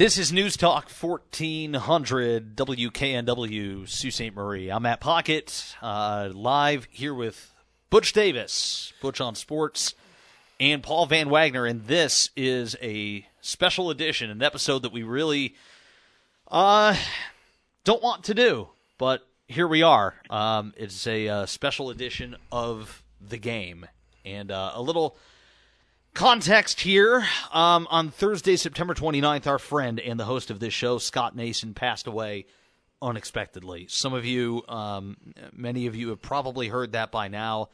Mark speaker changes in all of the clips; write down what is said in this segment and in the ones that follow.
Speaker 1: This is News Talk 1400 WKNW Sault Ste. Marie. I'm Matt Pocket, uh, live here with Butch Davis, Butch on Sports, and Paul Van Wagoner. And this is a special edition, an episode that we really uh, don't want to do, but here we are. Um, it's a uh, special edition of the game. And uh, a little Context here um, on Thursday, September 29th, our friend and the host of this show, Scott Nason, passed away unexpectedly. Some of you, um, many of you have probably heard that by now,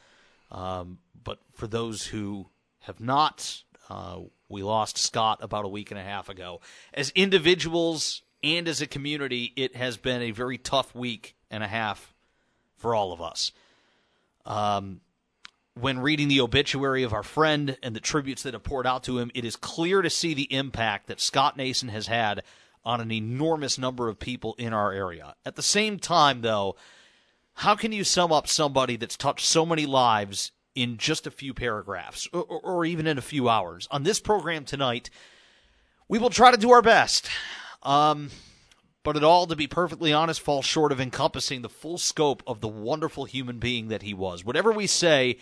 Speaker 1: um, but for those who have not, uh, we lost Scott about a week and a half ago. As individuals and as a community, it has been a very tough week and a half for all of us. Um, when reading the obituary of our friend and the tributes that have poured out to him, it is clear to see the impact that Scott Nason has had on an enormous number of people in our area. At the same time, though, how can you sum up somebody that's touched so many lives in just a few paragraphs or, or even in a few hours? On this program tonight, we will try to do our best. Um, but it all, to be perfectly honest, falls short of encompassing the full scope of the wonderful human being that he was. Whatever we say,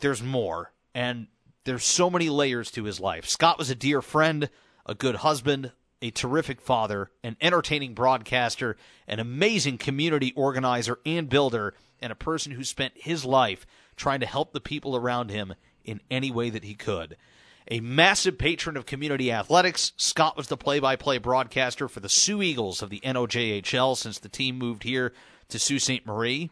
Speaker 1: there's more, and there's so many layers to his life. Scott was a dear friend, a good husband, a terrific father, an entertaining broadcaster, an amazing community organizer and builder, and a person who spent his life trying to help the people around him in any way that he could. A massive patron of community athletics, Scott was the play by play broadcaster for the Soo Eagles of the NOJHL since the team moved here to Sault Ste. Marie.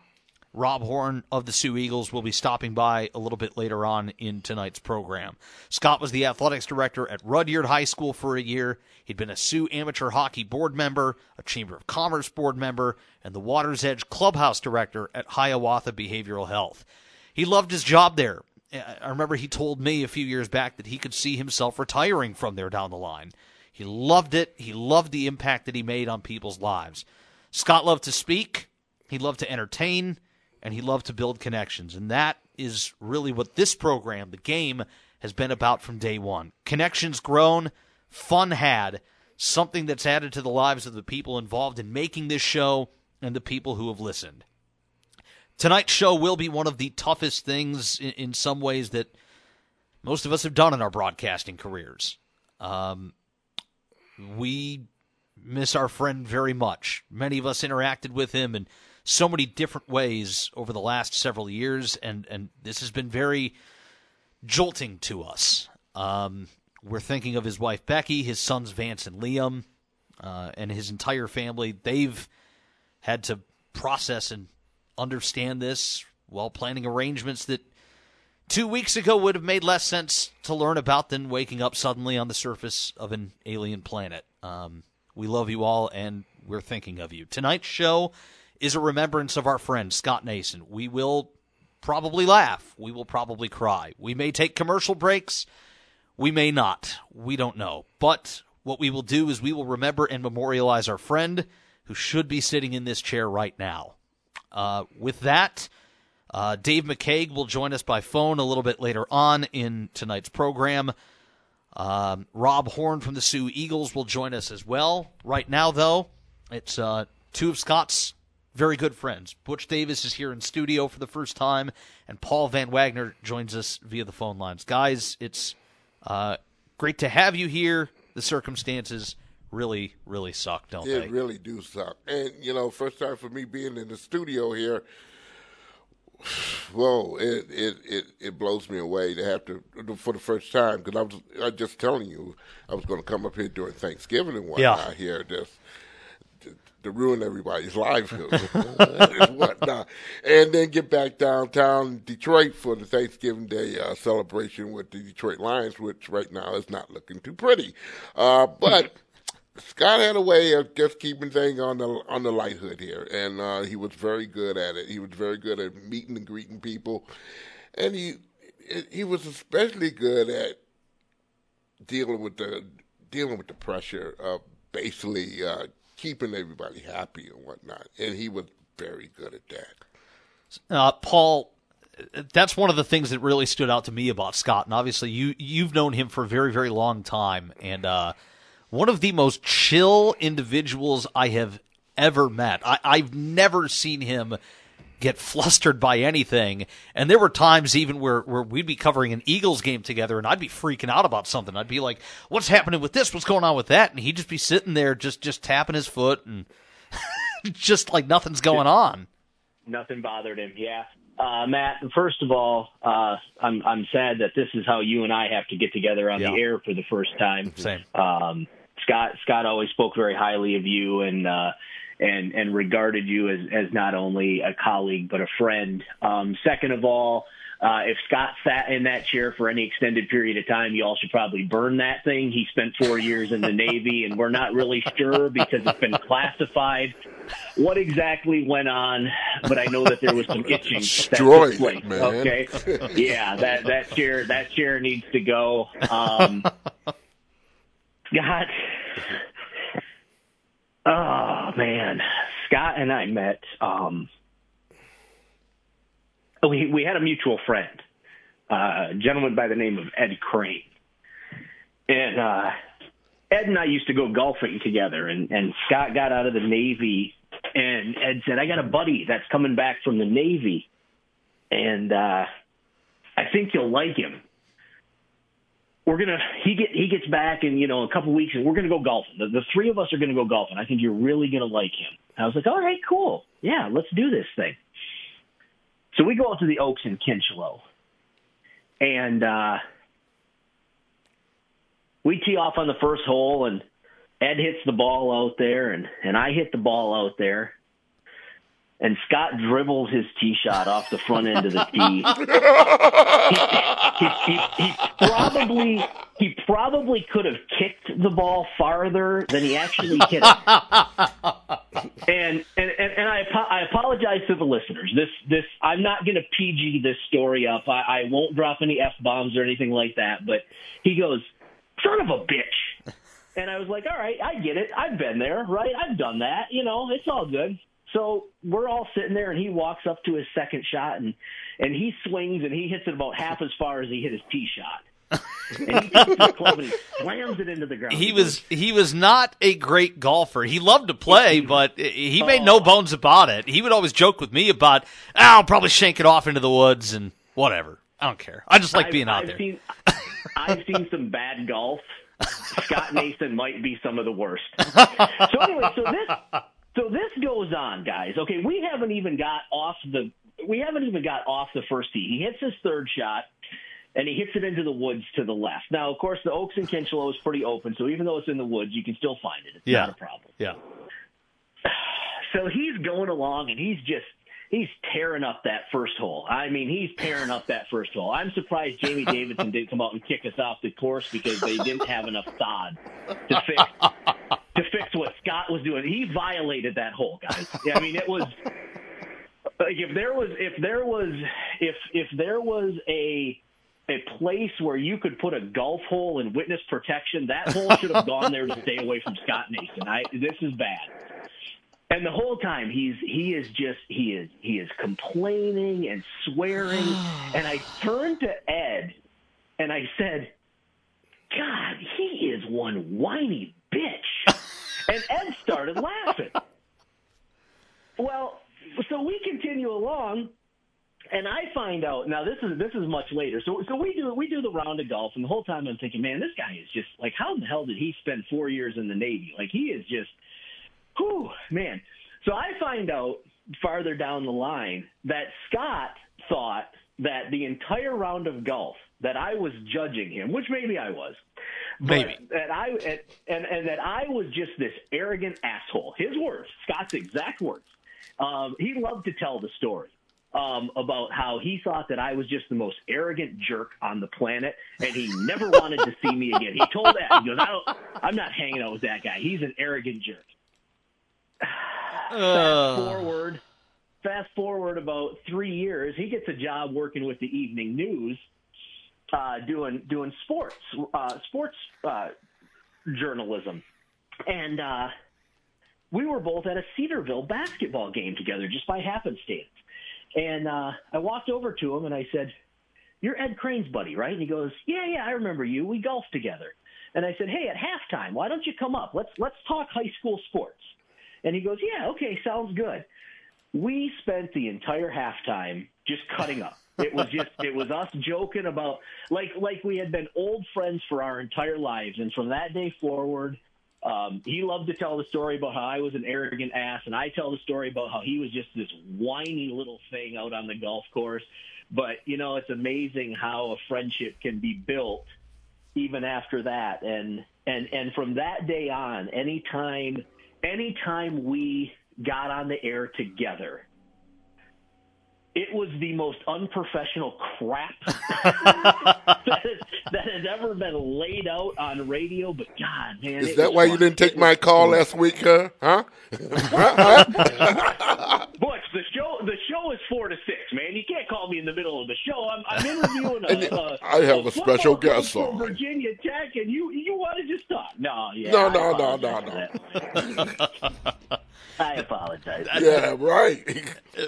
Speaker 1: Rob Horn of the Soo Eagles will be stopping by a little bit later on in tonight's program. Scott was the athletics director at Rudyard High School for a year. He'd been a Soo Amateur Hockey Board member, a Chamber of Commerce Board member, and the Water's Edge Clubhouse director at Hiawatha Behavioral Health. He loved his job there. I remember he told me a few years back that he could see himself retiring from there down the line. He loved it. He loved the impact that he made on people's lives. Scott loved to speak. He loved to entertain and he loved to build connections. And that is really what this program, the game, has been about from day one. Connections grown, fun had, something that's added to the lives of the people involved in making this show and the people who have listened. Tonight's show will be one of the toughest things in, in some ways that most of us have done in our broadcasting careers. Um, we miss our friend very much. Many of us interacted with him and so many different ways over the last several years, and and this has been very jolting to us. Um, we're thinking of his wife Becky, his sons Vance and Liam, uh, and his entire family. They've had to process and understand this while planning arrangements that two weeks ago would have made less sense to learn about than waking up suddenly on the surface of an alien planet. Um, we love you all, and we're thinking of you. Tonight's show is a remembrance of our friend Scott Nason. We will probably laugh. We will probably cry. We may take commercial breaks. We may not. We don't know. But what we will do is we will remember and memorialize our friend who should be sitting in this chair right now. Uh, with that, uh, Dave McCaig will join us by phone a little bit later on in tonight's program. Um, Rob Horn from the Soo Eagles will join us as well. Right now, though, it's uh, two of Scott's very good friends. Butch Davis is here in studio for the first time, and Paul Van Wagoner joins us via the phone lines. Guys, it's uh, great to have you here. The circumstances really, really suck, don't
Speaker 2: it
Speaker 1: they?
Speaker 2: It really do suck. And, you know, first time for me being in the studio here, whoa, it, it, it, it blows me away to have to, for the first time, because I was, I was just telling you, I was going to come up here during Thanksgiving and whatnot
Speaker 1: yeah.
Speaker 2: here, just to ruin everybody's livelihood and. And then get back downtown Detroit for the Thanksgiving Day uh, celebration with the Detroit Lions, which right now is not looking too pretty. Uh, but Scott had a way of just keeping things on the on the light hood here, and uh, he was very good at it. He was very good at meeting and greeting people, and he he was especially good at dealing with the dealing with the pressure of basically uh, keeping everybody happy and whatnot. And he was very good at that.
Speaker 1: Uh, Paul, that's one of the things that really stood out to me about Scott. And obviously, you you've known him for a very very long time, and uh, one of the most chill individuals I have ever met. I, I've never seen him get flustered by anything. And there were times even where, where we'd be covering an Eagles game together and I'd be freaking out about something. I'd be like, what's happening with this? What's going on with that? And he'd just be sitting there just, just tapping his foot and just like nothing's going on.
Speaker 3: Nothing bothered him. Yeah. Uh, Matt, first of all, uh, I'm I'm sad that this is how you and I have to get together on
Speaker 1: Yeah.
Speaker 3: the air for the first time.
Speaker 1: Same.
Speaker 3: Um, Scott Scott always spoke very highly of you and uh, and and regarded you as as not only a colleague but a friend. Um, second of all, uh, if Scott sat in that chair for any extended period of time, you all should probably burn that thing. He spent four years in the Navy, and we're not really sure because it's been classified what exactly went on, but I know that there was some itching. that
Speaker 2: Destroyed
Speaker 3: took
Speaker 2: man.
Speaker 3: Okay, yeah, that that chair that chair needs to go. Um, God, oh man, Scott and I met. Um, we we had a mutual friend, uh, a gentleman by the name of Ed Crane, and uh, Ed and I used to go golfing together. And and Scott got out of the Navy, and Ed said, "I got a buddy that's coming back from the Navy, and uh, I think you'll like him." We're gonna he get he gets back in you know a couple weeks and we're gonna go golfing. The, the three of us are gonna go golfing. I think you're really gonna like him. I was like, all right, cool, yeah, let's do this thing. So we go out to the Oaks in Kincheloe, and uh, we tee off on the first hole, and Ed hits the ball out there, and and I hit the ball out there, and Scott dribbles his tee shot off the front end of the tee. he, he, he, he probably he probably could have kicked the ball farther than he actually it. And and and, and I I apologize to the listeners. This this I'm not going to PG this story up. I, I won't drop any f bombs or anything like that. But he goes, "Son of a bitch," and I was like, "All right, I get it. I've been there, right? I've done that. You know, it's all good." So we're all sitting there, and he walks up to his second shot, and and he swings, and he hits it about half as far as he hit his tee shot. and he takes the club and he slams it into the ground.
Speaker 1: He was he was not a great golfer. He loved to play, but he made no bones about it. He would always joke with me about, "Ah, "I'll probably shank it off into the woods and whatever. I don't care. I just like
Speaker 3: I've-
Speaker 1: being out
Speaker 3: I've
Speaker 1: there."
Speaker 3: Seen, I've seen some bad golf. Scott Nason might be some of the worst. So anyway, so this so this goes on, guys. Okay, we haven't even got off the we haven't even got off the first tee. He hits his third shot and he hits it into the woods to the left. Now, of course, the Oaks and Kincheloe is pretty open, so even though it's in the woods, you can still find it. It's
Speaker 1: Yeah.
Speaker 3: not a problem.
Speaker 1: yeah.
Speaker 3: So he's going along and he's just he's tearing up that first hole. I mean, he's tearing up that first hole. I'm surprised Jamie Davidson didn't come out and kick us off the course because they didn't have enough sod to fix to what Scott was doing. He violated that hole, guys. I mean, it was like if there was if there was if if there was a a place where you could put a golf hole in witness protection, that hole should have gone there to stay away from Scott Nason. I this is bad. And the whole time he's he is just he is he is complaining and swearing. and I turned to Ed and I said, God, he is one whiny bitch. And Ed started laughing. Well, so we continue along and I find out now this is this is much later. So so we do we do the round of golf, and the whole time I'm thinking, man, this guy is just like, how the hell did he spend four years in the Navy? Like he is just, whew, man. So I find out farther down the line that Scott thought that the entire round of golf that I was judging him, which maybe I was,
Speaker 1: Maybe.
Speaker 3: that I and, and and that I was just this arrogant asshole. His words, Scott's exact words. Um, he loved to tell the story um, about how he thought that I was just the most arrogant jerk on the planet, and he never wanted to see me again. He told that he goes, "I don't, I'm not hanging out with that guy. He's an arrogant jerk." Fast forward, fast forward about three years, he gets a job working with the Evening News, uh, doing doing sports uh, sports uh, journalism, and uh, we were both at a Cedarville basketball game together just by happenstance. And uh, I walked over to him and I said, "You're Ed Crane's buddy, right?" And he goes, "Yeah, yeah, I remember you. We golfed together." And I said, "Hey, at halftime, why don't you come up? Let's let's talk high school sports." And he goes, "Yeah, okay, sounds good." We spent the entire halftime just cutting up. It was just it was us joking about like like we had been old friends for our entire lives, and from that day forward, um, he loved to tell the story about how I was an arrogant ass, and I tell the story about how he was just this whiny little thing out on the golf course. But you know, it's amazing how a friendship can be built even after that, and and and from that day on, anytime anytime we got on the air together, it was the most unprofessional crap that, has, that has ever been laid out on radio. But God, man,
Speaker 2: is that why fun. you didn't take my call last week, huh? Huh?
Speaker 3: Butch, the show the show is four to six, man. You can't call me in the middle of the show. I'm, I'm interviewing a, a,
Speaker 2: I have a,
Speaker 3: a
Speaker 2: special guest
Speaker 3: on Virginia Tech, and you you want to just talk? No, yeah,
Speaker 2: no, no, no, no, no.
Speaker 3: I apologize.
Speaker 2: Yeah, right.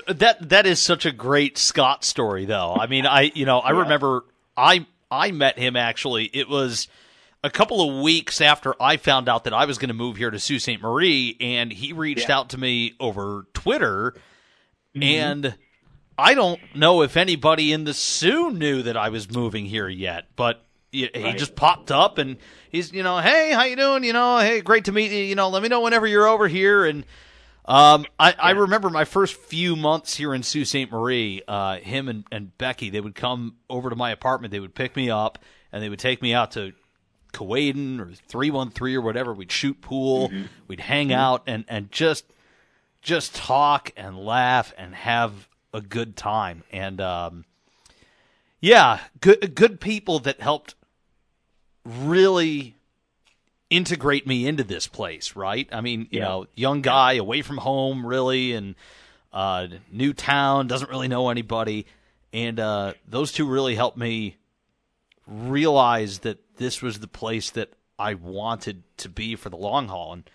Speaker 1: that that is such a great Scott story, though. I mean, I you know I yeah. remember I I met him actually. It was a couple of weeks after I found out that I was going to move here to Sault Ste. Marie, and he reached yeah. out to me over Twitter, mm-hmm. and I don't know if anybody in the Soo knew that I was moving here yet, but he, right. he just popped up and he's you know hey how you doing you know hey great to meet you you know let me know whenever you're over here and um, I, I, remember my first few months here in Sault Ste. Marie, uh, him and, and, Becky, they would come over to my apartment. They would pick me up and they would take me out to Kewadin or 313 or whatever. We'd shoot pool, mm-hmm. we'd hang mm-hmm. out and, and just, just talk and laugh and have a good time. And, um, yeah, good, good people that helped really integrate me into this place, right? I mean, you yeah. know, young guy away from home, really, and uh, new town, doesn't really know anybody, and uh, those two really helped me realize that this was the place that I wanted to be for the long haul. And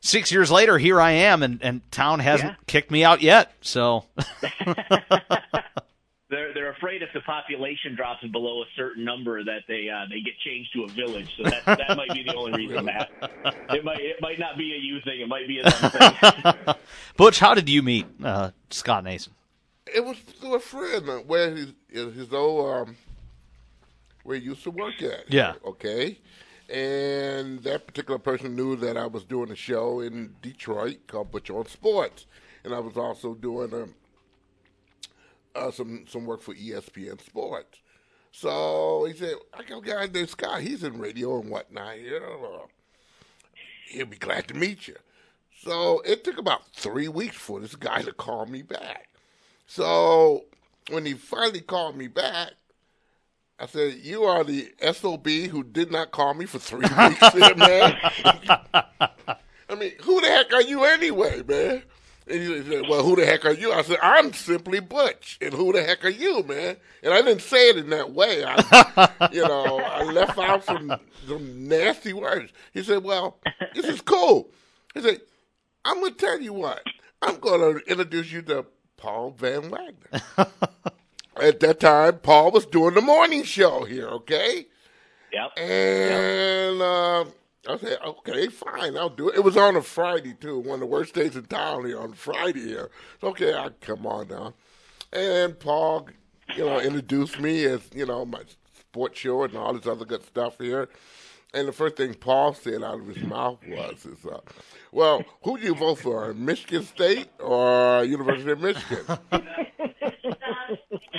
Speaker 1: six years later, here I am, and, and town hasn't yeah. kicked me out yet. So.
Speaker 3: they're they're afraid if the population drops below a certain number that they uh, they get changed to a village. So that that might be the only reason that it might it might not be a you thing. It might be a them thing.
Speaker 1: Butch, how did you meet uh, Scott Nason?
Speaker 2: It was through a friend uh, where his his old um, where he used to work at.
Speaker 1: Yeah.
Speaker 2: Okay. And that particular person knew that I was doing a show in Detroit called Butch on Sports, and I was also doing a uh, some some work for ESPN Sports. So he said, "I got a guy named Scott. He's in radio and whatnot. You know, he'll be glad to meet you." So it took about three weeks for this guy to call me back. So when he finally called me back, I said, "You are the sob who did not call me for three weeks, man." I mean, who the heck are you anyway, man? And he said, Well, who the heck are you? I said, I'm simply Butch. And who the heck are you, man? And I didn't say it in that way. I, you know, I left out some, some nasty words. He said, Well, this is cool. He said, I'm going to tell you what. I'm going to introduce you to Paul Van Wagoner. At that time, Paul was doing the morning show here, okay?
Speaker 3: Yep.
Speaker 2: And yep. Uh, I said, okay, fine, I'll do it. It was on a Friday too, one of the worst days in town here on Friday here. So, okay, I come on down. And Paul, you know, introduced me as, you know, my sports show and all this other good stuff here. And the first thing Paul said out of his mouth was, "Is uh, well, who do you vote for, Michigan State or University of Michigan?"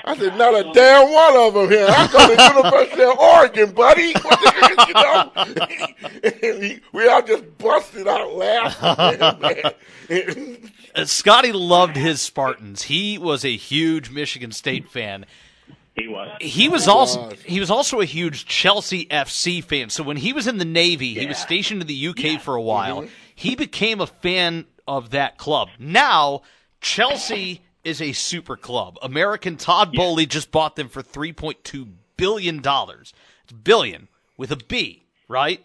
Speaker 2: I said, not a damn one of them here. I go to University of Oregon, buddy. you know, we all just busted out laughing.
Speaker 1: Scotty loved his Spartans. He was a huge Michigan State fan.
Speaker 3: He was.
Speaker 1: He was also he was also a huge Chelsea FC fan. So when he was in the Navy, yeah. he was stationed in the UK yeah. for a while. Mm-hmm. He became a fan of that club. Now Chelsea is a super club. American Todd yeah. Boehly just bought them for three point two billion dollars. It's billion with a B, right?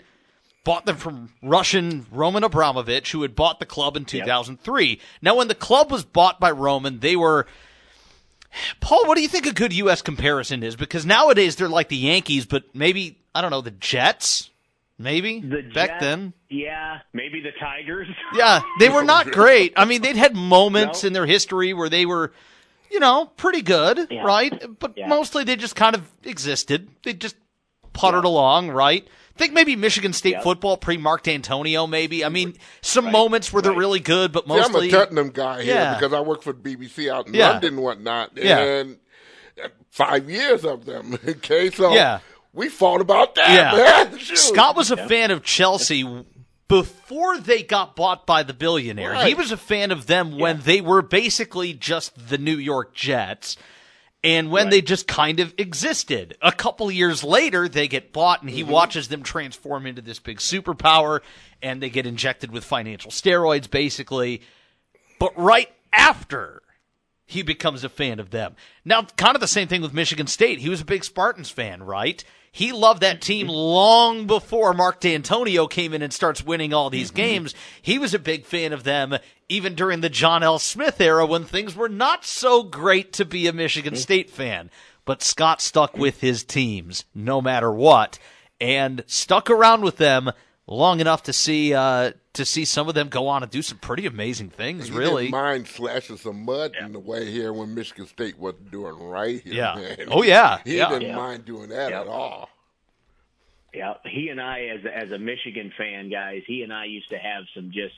Speaker 1: Bought them from Russian Roman Abramovich, who had bought the club in 2003. Yep. Now, when the club was bought by Roman, they were. Paul, what do you think a good U.S. comparison is? Because nowadays they're like the Yankees, but maybe, I don't know, the Jets? Maybe
Speaker 3: The
Speaker 1: back
Speaker 3: Jets,
Speaker 1: then.
Speaker 3: yeah, maybe the Tigers.
Speaker 1: Yeah, they were not great. I mean, they'd had moments
Speaker 3: No.
Speaker 1: in their history where they were, you know, pretty good,
Speaker 3: Yeah.
Speaker 1: right? But
Speaker 3: Yeah.
Speaker 1: mostly they just kind of existed. They just puttered along, right? think maybe Michigan State
Speaker 3: Yeah.
Speaker 1: football pre Mark Dantonio, maybe. I mean, some moments where they're
Speaker 3: right.
Speaker 1: really good, but
Speaker 2: See, I'm
Speaker 1: mostly.
Speaker 2: a Tottenham guy here
Speaker 1: Yeah.
Speaker 2: because I work for the BBC out in
Speaker 1: Yeah.
Speaker 2: London and whatnot.
Speaker 1: Yeah.
Speaker 2: And uh, five years of them. Okay, so
Speaker 1: Yeah.
Speaker 2: We fought about that,
Speaker 1: Yeah.
Speaker 2: man.
Speaker 1: Scott was a fan of Chelsea before they got bought by the billionaire. He was a fan of them when they were basically just the New York Jets. And when they just kind of existed. A couple years later, they get bought, and he
Speaker 2: Mm-hmm.
Speaker 1: watches them transform into this big superpower, and they get injected with financial steroids, basically. But right after he becomes a fan of them. Now, kind of the same thing with Michigan State. He was a big Spartans fan, right? He loved that team long before Mark Dantonio came in and starts winning all these mm-hmm. games. He was a big fan of them even during the John L. Smith era when things were not so great to be a Michigan mm-hmm. State fan. But Scott stuck with his teams no matter what and stuck around with them long enough to see uh, to see some of them go on and do some pretty amazing things,
Speaker 2: He
Speaker 1: really.
Speaker 2: mind slashing some mud in the way here when Michigan State wasn't doing right here,
Speaker 1: Yeah.
Speaker 2: man.
Speaker 1: Oh, yeah.
Speaker 2: He
Speaker 1: Yeah.
Speaker 2: didn't
Speaker 3: Yeah.
Speaker 2: mind doing that
Speaker 3: Yeah.
Speaker 2: at all.
Speaker 3: Yeah, he and I, as as a Michigan fan, guys, he and I used to have some just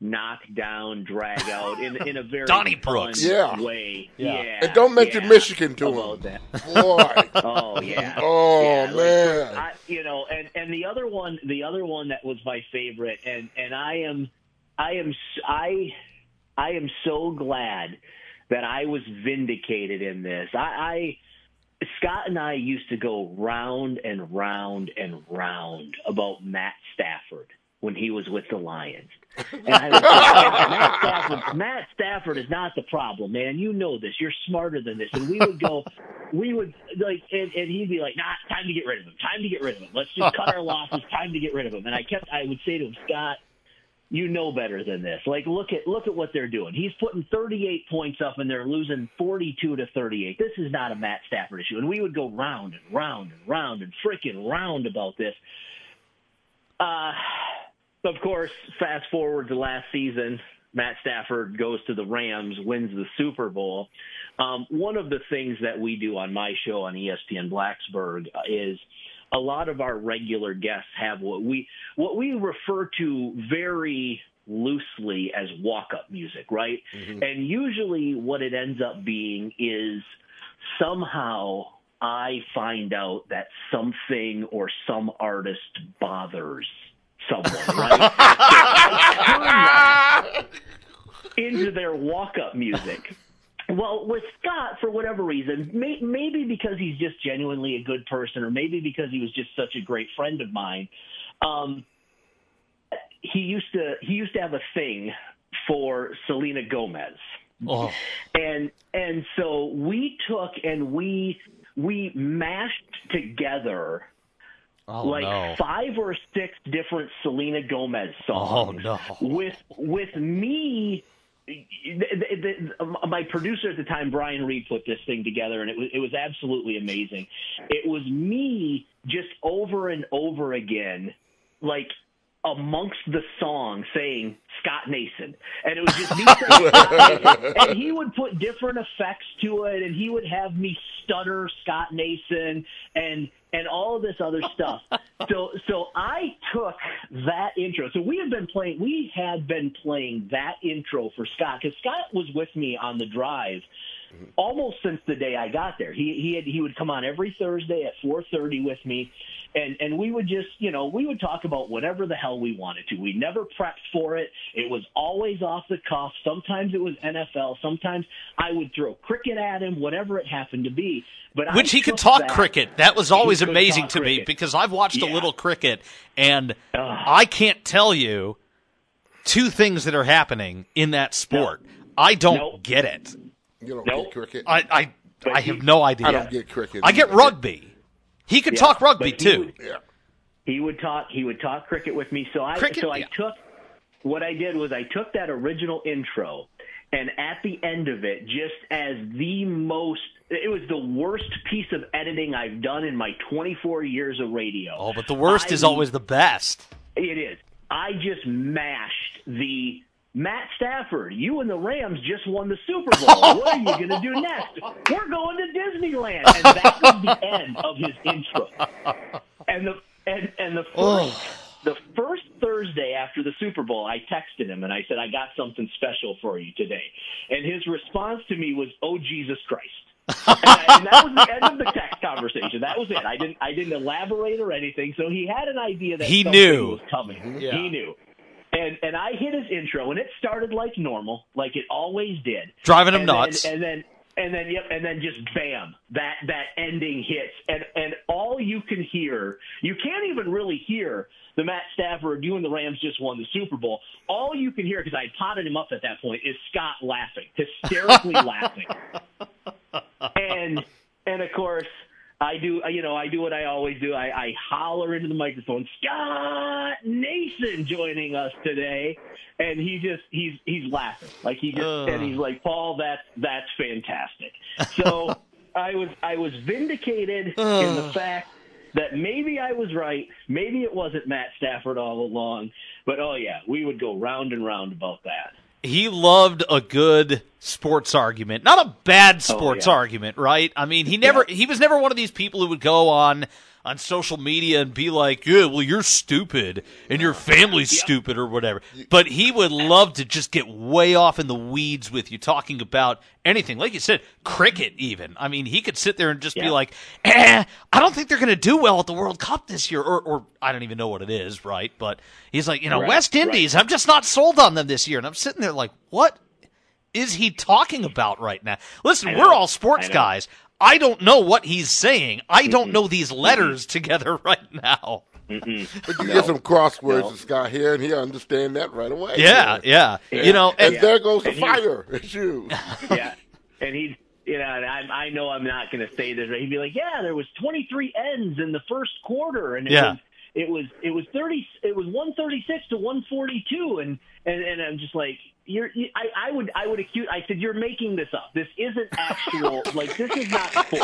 Speaker 3: knock down, drag out in in a very
Speaker 1: Donnie Brooks.
Speaker 2: Yeah.
Speaker 3: way.
Speaker 1: Yeah.
Speaker 3: Yeah,
Speaker 2: And don't mention
Speaker 3: yeah,
Speaker 2: Michigan to
Speaker 3: about
Speaker 2: him.
Speaker 3: that.
Speaker 2: Boy.
Speaker 3: Oh yeah.
Speaker 2: Oh,
Speaker 3: Yeah, like,
Speaker 2: man.
Speaker 3: I, you know, and and the other one, the other one that was my favorite, and and I am, I am, I, I am so glad that I was vindicated in this. I, I Scott and I used to go round and round and round about Matt Stafford when he was with the Lions. And I would say, Matt Stafford, Matt Stafford is not the problem, man. You know this. You're smarter than this. And we would go, we would like, and, and he'd be like, "Nah, time to get rid of him. Time to get rid of him. Let's just cut our losses. Time to get rid of him." And I kept, I would say to him, Scott, you know better than this. Like, look at look at what they're doing. He's putting 38 points up, and they're losing 42 to 38. This is not a Matt Stafford issue. And we would go round and round and round and freaking round about this. Uh, of course, fast forward to last season, Matt Stafford goes to the Rams, wins the Super Bowl. Um, one of the things that we do on my show on ESPN Blacksburg is a lot of our regular guests have what we what we refer to very loosely as walk up music, right? And usually what it ends up being is somehow I find out that something or some artist bothers someone, right? So I turn that into their walk up music. Well, with Scott, for whatever reason, may, maybe because he's just genuinely a good person, or maybe because he was just such a great friend of mine, um, he used to he used to have a thing for Selena Gomez
Speaker 1: Oh.
Speaker 3: and and so we took and we we mashed together
Speaker 1: Oh,
Speaker 3: like
Speaker 1: no.
Speaker 3: five or six different Selena Gomez songs.
Speaker 1: Oh, no.
Speaker 3: With with me, the, the, the, my producer at the time, Brian Reed, put this thing together, and it was it was absolutely amazing. It was me just over and over again, like amongst the song saying Scott Nason. And it was just me saying And he would put different effects to it and he would have me stutter Scott Nason and and all of this other stuff. So so I took that intro. So we had been playing we had been playing that intro for Scott cuz Scott was with me on the drive Mm-hmm. almost since the day I got there. He he had, he would come on every Thursday at 4:30 with me and and we would just, you know, we would talk about whatever the hell we wanted to. We never prepped for it. It was always off the cuff. Sometimes it was NFL, sometimes I would throw cricket at him, whatever it happened to be. But
Speaker 1: Which
Speaker 3: I
Speaker 1: he could talk
Speaker 3: that-
Speaker 1: cricket. That was always amazing to me because I've watched a little cricket and I can't tell you two things that are happening in that sport. I don't
Speaker 3: Nope.
Speaker 1: get it.
Speaker 2: You don't
Speaker 3: Nope.
Speaker 2: get cricket.
Speaker 1: I I,
Speaker 3: But
Speaker 1: I
Speaker 3: he-
Speaker 1: have no idea.
Speaker 2: I don't get cricket.
Speaker 1: I get
Speaker 2: either.
Speaker 1: rugby. He could
Speaker 3: Yeah,
Speaker 1: talk rugby
Speaker 3: but he
Speaker 1: too.
Speaker 3: would-
Speaker 2: Yeah.
Speaker 3: he would talk he would talk cricket with me so i
Speaker 1: Cricket,
Speaker 3: so i
Speaker 1: yeah.
Speaker 3: took what i did was i took that original intro and at the end of it, just as the most, it was the worst piece of editing I've done in my 24 years of radio.
Speaker 1: Oh, but the worst
Speaker 3: I-
Speaker 1: is always the best.
Speaker 3: It is. I just mashed the Matt Stafford. You and the Rams just won the Super Bowl. what are you going to do next? We're going to Disneyland, and that was the end of his intro. And the and and the first the first Thursday after the Super Bowl, I texted him and I said, "I got something special for you today," and his response to me was, "Oh Jesus Christ." and, I- and that was the end of the text conversation. That was it. I didn't I didn't elaborate or anything. So he had an idea that
Speaker 1: He knew.
Speaker 3: was coming.
Speaker 1: Yeah.
Speaker 3: He knew. And and I hit his intro and it started like normal, like it always did.
Speaker 1: Driving him
Speaker 3: and then-
Speaker 1: nuts.
Speaker 3: and then and then yep, and then just bam, that that ending hits, and and all you can hear, you can't even really hear the Matt Stafford. You and the Rams just won the Super Bowl. All you can hear, because I potted him up at that point, is Scott laughing, hysterically laughing, and and of course. I do, uh, you know, I do what I always do. I, I holler into the microphone, Scott Nason joining us today, and he just he's he's laughing like he just
Speaker 1: Ugh.
Speaker 3: and he's like, Paul, that's that's fantastic. So I was I was vindicated in the fact that maybe I was right, maybe it wasn't Matt Stafford all along, but oh yeah, we would go round and round about that.
Speaker 1: He loved a good sports argument, not a bad oh, sports
Speaker 3: yeah.
Speaker 1: argument, right? I mean, he never he was never one of these people who would go on on social media and be like, "Yeah, well, you're stupid and your family's stupid or whatever." But he would love to just get way off in the weeds with you talking about anything. Like you said, cricket even. I mean, he could sit there and just be like, "Eh, I don't think they're going to do well at the World Cup this year or or I don't even know what it is, right?" But he's like, "You know,
Speaker 3: Right,
Speaker 1: West
Speaker 3: right.
Speaker 1: Indies, I'm just not sold on them this year." And I'm sitting there like, "What is he talking about right now? Listen, we're all sports guys. I don't know what he's saying. I mm-hmm. don't know these mm-hmm. letters together right now. Mm-hmm.
Speaker 2: But you
Speaker 3: No.
Speaker 2: get some crosswords
Speaker 3: No.
Speaker 2: to Scott here, and he'll understand that right away.
Speaker 1: Yeah, yeah. You know,
Speaker 2: And
Speaker 1: and,
Speaker 2: there goes the
Speaker 3: And
Speaker 2: fire. It's you.
Speaker 3: yeah, and he'd you know, and I, I know I'm not going to say this. But he'd be like, "Yeah, there was 23 ends in the first quarter, and it
Speaker 1: Yeah.
Speaker 3: was it was it was 30, it was 136 to 142, and and and I'm just like." You're, you, I, I would, I would accuse. I said, "You're making this up. This isn't actual. like, this is not.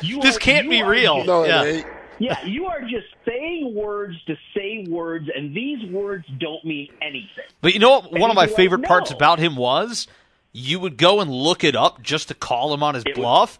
Speaker 3: You
Speaker 1: This
Speaker 3: are-
Speaker 1: can't be real.
Speaker 3: just-
Speaker 2: No,
Speaker 1: Yeah.
Speaker 3: yeah, you are just saying words to say words, and these words don't mean anything.
Speaker 1: but you know what? One of my
Speaker 3: he'd like,
Speaker 1: favorite parts about him was you would go and look it up just to call him on his
Speaker 3: It was-
Speaker 1: bluff,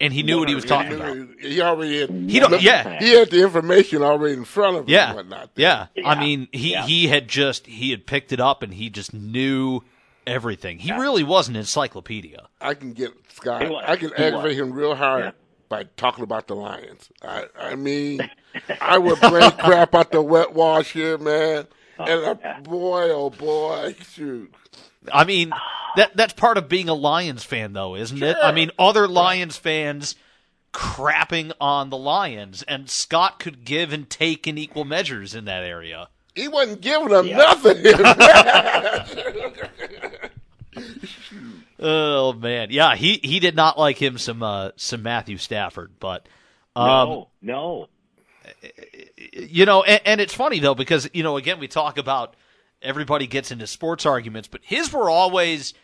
Speaker 1: and he knew what he was
Speaker 3: 100%.
Speaker 1: talking about.
Speaker 2: He already had.
Speaker 1: He don't- yeah.
Speaker 2: He had the information already in front of him.
Speaker 1: Yeah,
Speaker 2: and whatnot.
Speaker 1: yeah. I mean, he
Speaker 3: Yeah.
Speaker 1: he had just he had picked it up and he just knew everything. He really was an encyclopedia.
Speaker 2: I can get Scott. I can
Speaker 3: He
Speaker 2: aggravate
Speaker 3: was.
Speaker 2: him real hard
Speaker 3: Yeah.
Speaker 2: by talking about the Lions. I, I mean, I would bring crap out the wet wash here, man. Oh, and uh, I, boy, oh boy, shoot.
Speaker 1: I mean, that that's part of being a Lions fan, though, isn't it? I mean, other Lions fans crapping on the Lions, and Scott could give and take in equal measures in that area.
Speaker 2: He wasn't giving them
Speaker 3: Yeah.
Speaker 2: nothing.
Speaker 1: Oh man, yeah, he he did not like him some uh, some Matthew Stafford, but um,
Speaker 3: No, no.
Speaker 1: you know, and, and it's funny though because you know, again, we talk about everybody gets into sports arguments, but his were always,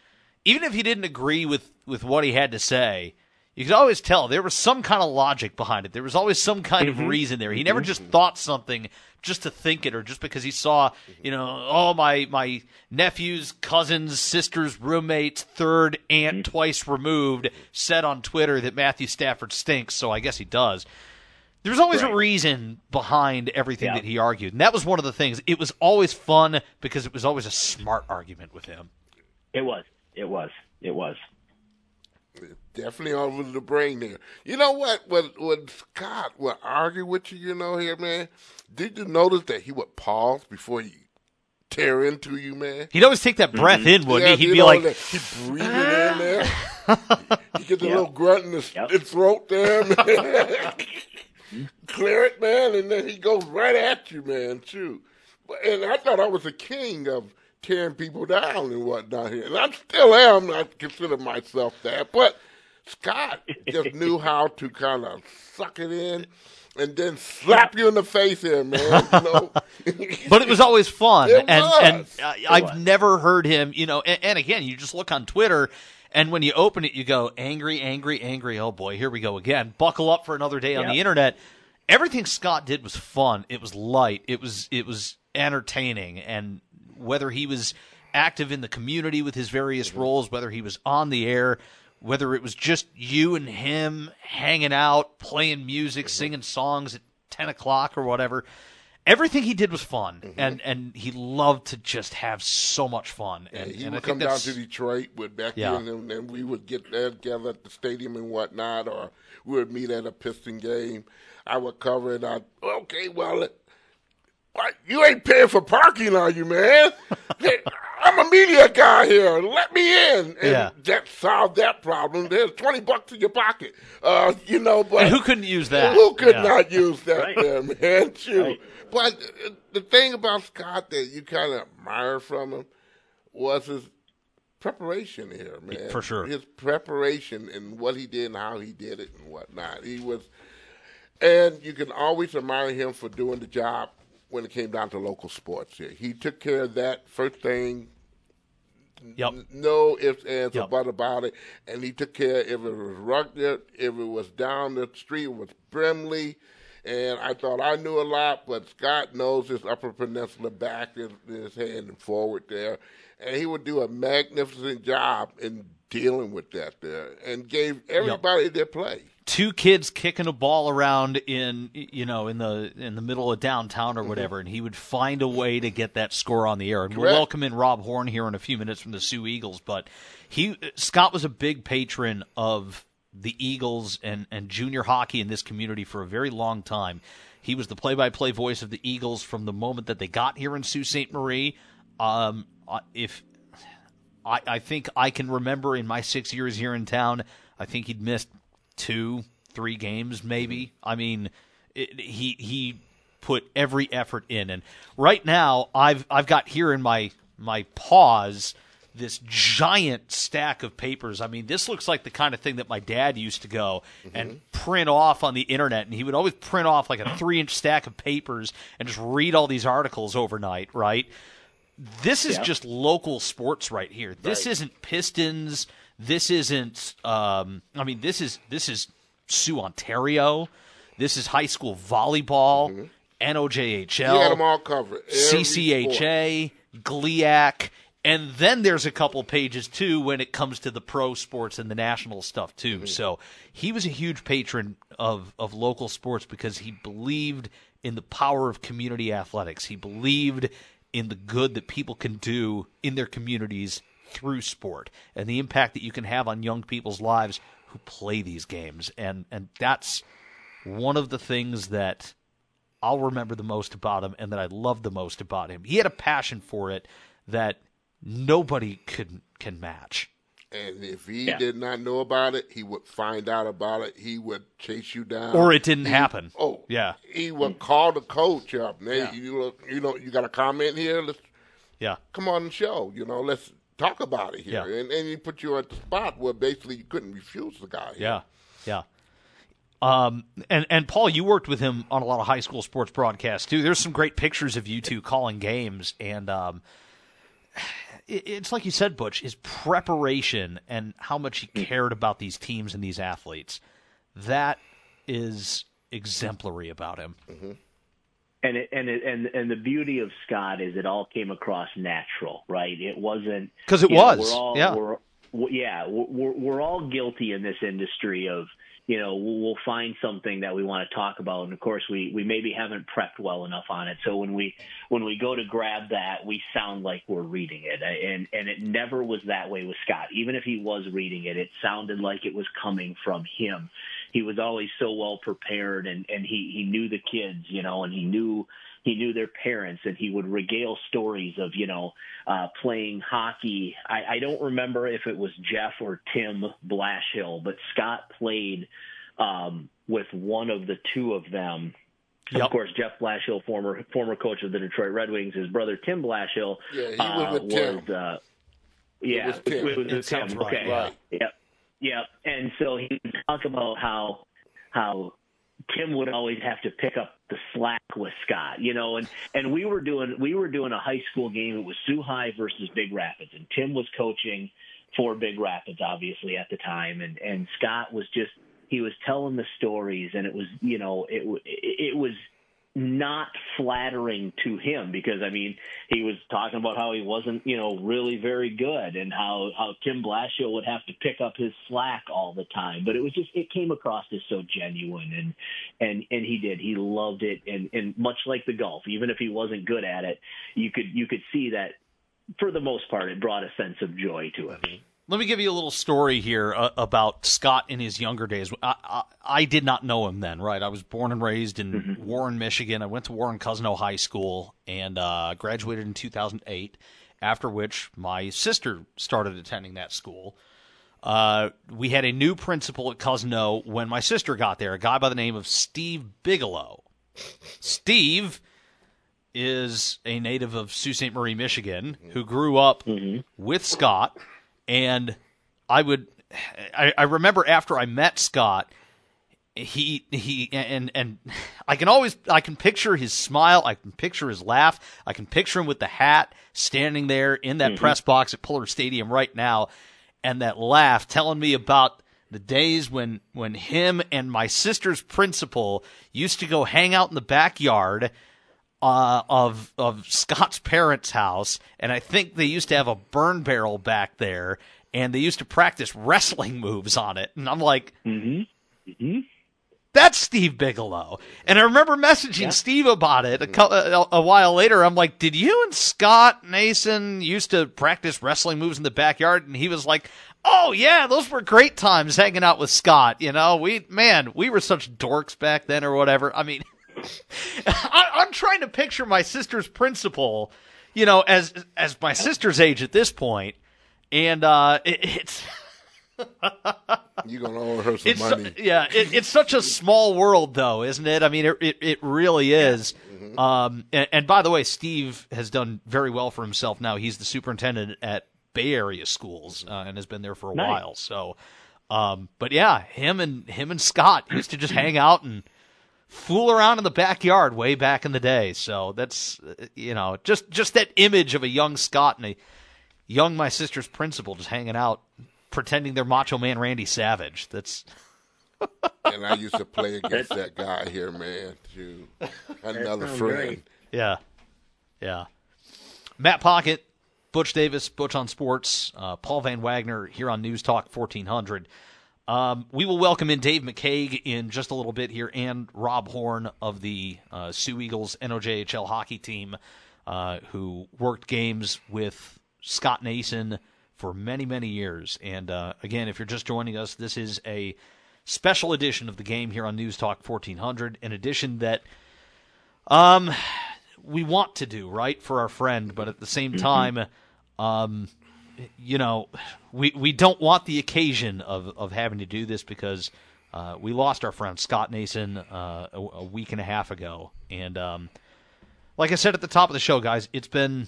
Speaker 1: even if he didn't agree with with what he had to say, you could always tell there was some kind of logic behind it. There was always some kind of mm-hmm. reason there. He never mm-hmm. just thought something just to think it or just because he saw, mm-hmm. you know, oh my my nephew's cousin's sister's roommate's third aunt twice removed said on Twitter that Matthew Stafford stinks, so I guess he does. There's always a reason behind everything
Speaker 3: Yeah.
Speaker 1: that he argued. And that was one of the things. It was always fun because it was always a smart argument with him.
Speaker 3: It was. It was. It was.
Speaker 2: Definitely over the brain there. You know what? When when Scott would argue with you, you know here, man. Did you notice that he would pause before he tear into you, man?
Speaker 1: He'd always take that breath mm-hmm. in, wouldn't
Speaker 2: Yeah,
Speaker 1: he? He'd be like,
Speaker 2: that he breathe it in there. you get the
Speaker 3: Yep.
Speaker 2: little grunt in the,
Speaker 3: Yep.
Speaker 2: throat there, man. Clear it, man, and then he goes right at you, man. too. And I thought I was a king of tearing people down and whatnot here, and I still am. I consider myself that, but Scott just knew how to kind of suck it in and then slap you in the face here, man. You know?
Speaker 1: but it was always fun,
Speaker 2: It
Speaker 1: and
Speaker 2: was.
Speaker 1: and uh, I've never heard him. You know, and, and again, you just look on Twitter. And when you open it, you go angry, angry, angry. Oh boy, here we go again. Buckle up for another day on
Speaker 3: Yep.
Speaker 1: the internet. Everything Scott did was fun. It was light. It was it was entertaining. And whether he was active in the community with his various mm-hmm. roles, whether he was on the air, whether it was just you and him hanging out, playing music, mm-hmm. singing songs at ten o'clock or whatever, everything he did was fun, mm-hmm. and and he loved to just have so much fun. And,
Speaker 2: he
Speaker 1: and
Speaker 2: would come down to Detroit with Becky
Speaker 1: Yeah.
Speaker 2: and and we would get there together at the stadium and whatnot, or we would meet at a Piston game. I would cover it. I okay, well, it, what, you ain't paying for parking, are you, man? Hey, I'm a media guy here. Let me in, and
Speaker 1: Yeah.
Speaker 2: that solved that problem. There's twenty bucks in your pocket, uh, you know. But
Speaker 1: And who couldn't use that?
Speaker 2: who could
Speaker 1: Yeah.
Speaker 2: not use that
Speaker 3: Right.
Speaker 2: there, man? Shoot.
Speaker 3: Right.
Speaker 2: But uh, the thing about Scott that you kind of admire from him was his preparation here, man.
Speaker 1: For sure.
Speaker 2: His preparation and what he did and how he did it and whatnot. He was, and you can always admire him for doing the job when it came down to local sports here. He took care of that first thing
Speaker 1: Yep.
Speaker 2: no ifs, ands, or
Speaker 1: Yep.
Speaker 2: but about it. And he took care if it was Rugged, if it was down the street, it was Brimley. And I thought I knew a lot, but Scott knows his Upper Peninsula back in his hand and forward there. And he would do a magnificent job in dealing with that there and gave everybody their play.
Speaker 1: Two kids kicking a ball around in you know in the in the middle of downtown or whatever and he would find a way to get that score on the air. And we'll welcome in Rob Horn here in a few minutes from the Soo Eagles but he Scott was a big patron of the Eagles and and junior hockey in this community for a very long time. He was the play-by-play voice of the Eagles from the moment that they got here in Sault Ste. Marie. Um if I, I think I can remember in my six years here in town, I think he'd missed two, three games, mm-hmm. maybe. I mean, it, he he put every effort in, and right now I've I've got here in my my paws this giant stack of papers. I mean, this looks like the kind of thing that my dad used to go mm-hmm. and print off on the internet, and he would always print off like a three inch stack of papers and just read all these articles overnight, right? this is
Speaker 3: Yeah.
Speaker 1: just local sports right here. This
Speaker 2: Right.
Speaker 1: isn't Pistons. This isn't. Um, I mean, this is this is Soo Ontario. This is high school volleyball, NOJHL,
Speaker 2: He had them all covered. Every sport.
Speaker 1: CCHA, GLIAC, and then there's a couple pages too when it comes to the pro sports and the national stuff too.
Speaker 2: Mm-hmm.
Speaker 1: So he was a huge patron of of local sports because he believed in the power of community athletics. He believed in the good that people can do in their communities through sport and the impact that you can have on young people's lives who play these games. And and that's one of the things that I'll remember the most about him and that I love the most about him. He had a passion for it that nobody can can match.
Speaker 2: And if he
Speaker 3: Yeah.
Speaker 2: did not know about it, he would find out about it. He would chase you down.
Speaker 1: Or it didn't
Speaker 2: He-
Speaker 1: happen.
Speaker 2: Oh,
Speaker 1: Yeah.
Speaker 2: He would call the coach up. Hey,
Speaker 1: Yeah.
Speaker 2: you look, you know, you got a comment here. Let's
Speaker 1: Yeah.
Speaker 2: come on the show. You know, let's talk about it here.
Speaker 1: Yeah.
Speaker 2: And and he put you at the spot where basically you couldn't refuse the guy.
Speaker 1: Yeah. Yeah. Um and and Paul, you worked with him on a lot of high school sports broadcasts too. There's some great pictures of you two calling games and um it- it's like you said, Butch, his preparation and how much he cared about these teams and these athletes. That is exemplary about him.
Speaker 3: And it, and it, and and the beauty of Scott is it all came across natural, right? It wasn't
Speaker 1: because it
Speaker 3: you know,
Speaker 1: was,
Speaker 3: we're all,
Speaker 1: yeah.
Speaker 3: We're, we- yeah, we're we're all guilty in this industry of you know we'll we'll find something that we want to talk about, and of course we we maybe haven't prepped well enough on it. So when we when we go to grab that, we sound like we're reading it, and and it never was that way with Scott. Even if he was reading it, it sounded like it was coming from him he was always so well prepared and and he he knew the kids you know and he knew he knew their parents and he would regale stories of you know uh playing hockey i i don't remember if it was jeff or tim blashill but scott played um with one of the two of them
Speaker 1: Yep.
Speaker 3: Of course, Jeff Blashill, former former coach of the Detroit Red Wings, his brother Tim Blashill
Speaker 2: Yeah, he was
Speaker 3: uh,
Speaker 2: with Tim.
Speaker 3: was, uh, yeah,
Speaker 2: was Tim.
Speaker 3: it was
Speaker 1: It
Speaker 3: with
Speaker 1: sounds
Speaker 3: Tim.
Speaker 1: right,
Speaker 3: Okay,
Speaker 2: right.
Speaker 3: Yep. Yep. And so he would talk about how how Tim would always have to pick up the slack with Scott, you know, and and we were doing we were doing a high school game. It was Soo High versus Big Rapids, and Tim was coaching for Big Rapids, obviously at the time, and and Scott was just he was telling the stories, and it was you know it it was not flattering to him because I mean he was talking about how he wasn't you know really very good and how how Tim Blashill would have to pick up his slack all the time. But it was just it came across as so genuine and and and he did. He loved it. And and much like the golf even if he wasn't good at it you could you could see that for the most part it brought a sense of joy to him. Mm-hmm.
Speaker 1: Let me give you a little story here uh, about Scott in his younger days. I, I, I, did not know him then, right? I was born and raised in mm-hmm. Warren, Michigan. I went to Warren Cousino High School and uh, graduated in 2008. After which, my sister started attending that school. Uh, we had a new principal at Cousino when my sister got there, a guy by the name of Steve Bigelow. Steve is a native of Sault Ste. Marie, Michigan, who grew up mm-hmm. with Scott and I would, I, I remember after I met Scott, he he and and I can always I can picture his smile, I can picture his laugh, I can picture him with the hat standing there in that mm-hmm. press box at Pullar Stadium right now, and that laugh telling me about the days when when him and my sister's principal used to go hang out in the backyard uh, of of Scott's parents' house, and I think they used to have a burn barrel back there, and they used to practice wrestling moves on it. And I'm like,
Speaker 3: mm-hmm. Mm-hmm.
Speaker 1: that's Steve Bigelow. And I remember messaging yeah. Steve about it a, a, a, while later. I'm like, did you and Scott Nason used to practice wrestling moves in the backyard? And he was like, oh yeah, those were great times hanging out with Scott. You know, we man, we were such dorks back then, or whatever. I mean. I, am trying to picture my sister's principal, you know, as as my sister's age at this point, and uh, it, it's.
Speaker 2: You're gonna owe her some
Speaker 1: it's,
Speaker 2: money.
Speaker 1: Yeah, it, it's such a small world, though, isn't it? I mean, it it, it really is. Yeah. Mm-hmm. Um, and, and, by the way, Steve has done very well for himself. Now he's the superintendent at Bay Area schools uh, and has been there for a
Speaker 3: nice.
Speaker 1: while. So, um, but yeah, him and him and Scott used to just hang out and fool around in the backyard way back in the day. So that's you know just just that image of a young Scott and a young my sister's principal just hanging out, pretending they're Macho Man Randy Savage. That's.
Speaker 2: and I used to play against that guy here, man. To another friend. Great.
Speaker 1: Yeah, yeah. Matt Pocket, Butch Davis, Butch on Sports, uh, Paul Van Wagoner here on News Talk 1400. Um, we will welcome in Dave McCaig in just a little bit here, and Rob Horn of the uh, Soo Eagles NOJHL hockey team, uh, who worked games with Scott Nason for many, many years. And uh, again, if you're just joining us, this is a special edition of the game here on News Talk 1400, an edition that um, we want to do right for our friend, but at the same mm-hmm. time. Um, you know, we we don't want the occasion of of having to do this because uh, we lost our friend Scott Nason uh, a, a, week and a half ago, and um, like I said at the top of the show, guys, it's been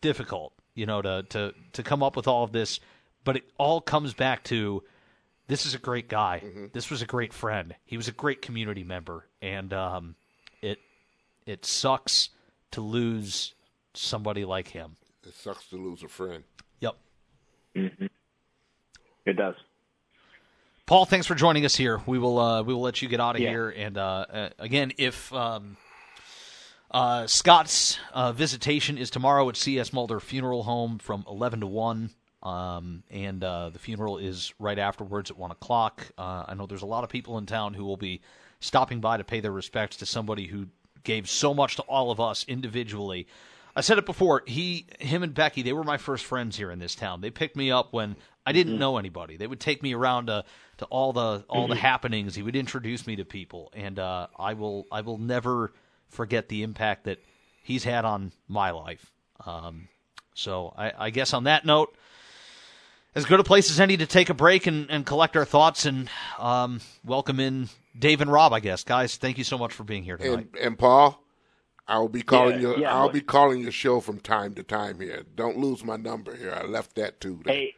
Speaker 1: difficult, you know, to to to come up with all of this, but it all comes back to this is a great guy. Mm-hmm. This was a great friend. He was a great community member, and um, it it sucks to lose somebody like him.
Speaker 2: It sucks to lose a friend.
Speaker 3: Mm-hmm. It does.
Speaker 1: Paul, thanks for joining us here. We will uh, we will let you get out of
Speaker 3: yeah.
Speaker 1: here. And uh, uh, again, if um, uh, Scott's uh, visitation is tomorrow at C.S. Mulder Funeral Home from eleven to one, um, and uh, the funeral is right afterwards at one o'clock. I know there's a lot of people in town who will be stopping by to pay their respects to somebody who gave so much to all of us individually. I said it before. He, him, and Becky, they were my first friends here in this town. They picked me up when I didn't mm-hmm. know anybody. They would take me around to, to all the all mm-hmm. the happenings. He would introduce me to people, and uh, I will I will never forget the impact that he's had on my life. Um, so I, I, guess on that note, as good a place as any to take a break and, and collect our thoughts and um, welcome in Dave and Rob. I guess, guys, thank you so much for being here tonight.
Speaker 2: And, and Paul. I'll be calling
Speaker 3: yeah,
Speaker 2: your
Speaker 3: yeah,
Speaker 2: I'll be calling your show from time to time here. Don't lose my number here. I left that too.
Speaker 3: Hey,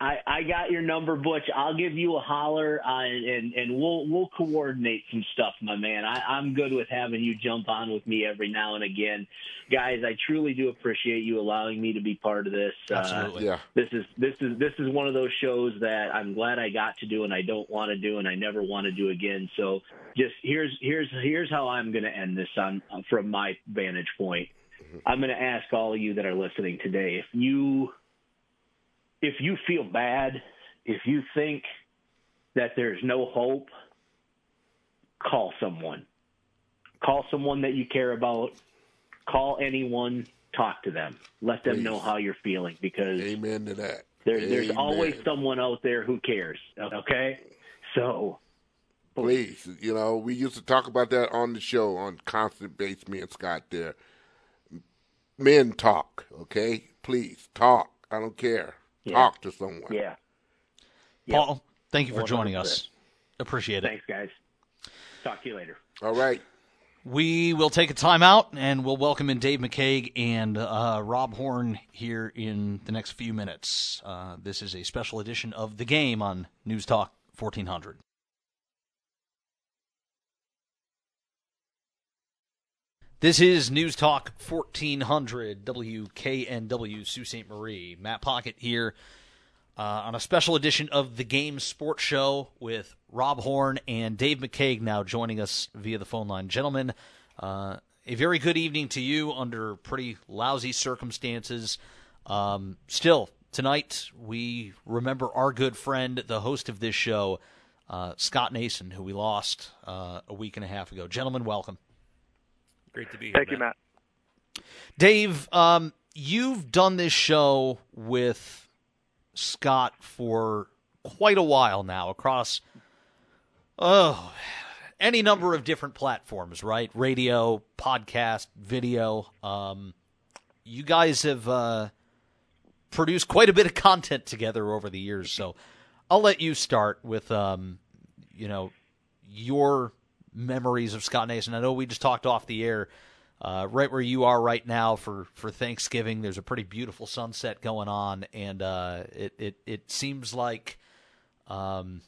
Speaker 3: I, I got your number, Butch. I'll give you a holler, uh, and and we'll we'll coordinate some stuff, my man. I, I'm good with having you jump on with me every now and again, guys. I truly do appreciate you allowing me to be part of this.
Speaker 1: Absolutely.
Speaker 3: Uh,
Speaker 2: Yeah.
Speaker 3: this is this is this is one of those shows that I'm glad I got to do, and I don't want to do, and I never want to do again. So just here's here's here's how I'm going to end this on from my vantage point. I'm going to ask all of you that are listening today if you if you feel bad, if you think that there's no hope, call someone. Call someone that you care about. Call anyone. Talk to them. Let them
Speaker 2: Please.
Speaker 3: know how you're feeling because
Speaker 2: Amen to that.
Speaker 3: there, there's always someone out there who cares. Okay, so
Speaker 2: Please, you know, we used to talk about that on the show on constant base. Me and Scott there. Men talk, okay? Please talk. I don't care.
Speaker 3: Yeah.
Speaker 2: Talk to someone.
Speaker 3: yeah,
Speaker 1: Paul, thank you for joining
Speaker 3: 100%.
Speaker 1: us. Appreciate it.
Speaker 3: thanks guys. Talk to you later.
Speaker 2: All right.
Speaker 1: We will take a timeout and we'll welcome in Dave McCaig and uh, Rob Horn here in the next few minutes. Uh, this is a special edition of The Game on News Talk 1400. This is News Talk 1400 WKNW Sault Ste. Marie. Matt Pocket here uh, on a special edition of the Game Sports Show with Rob Horn and Dave McCaig now joining us via the phone line. Gentlemen, uh, a very good evening to you under pretty lousy circumstances. Um, still, tonight we remember our good friend, the host of this show, uh, Scott Nason, who we lost uh, a week and a half ago. Gentlemen, welcome.
Speaker 4: Great to be here.
Speaker 5: Thank you, Matt.
Speaker 1: Dave, um, you've done this show with Scott for quite a while now across oh any number of different platforms, right? Radio, podcast, video. Um, you guys have uh, produced quite a bit of content together over the years, so I'll let you start with um, you know your memories of Scott Nason. I know we just talked off the air. Uh, right where you are right now for, for Thanksgiving, there's a pretty beautiful sunset going on, and uh, it, it it seems like um,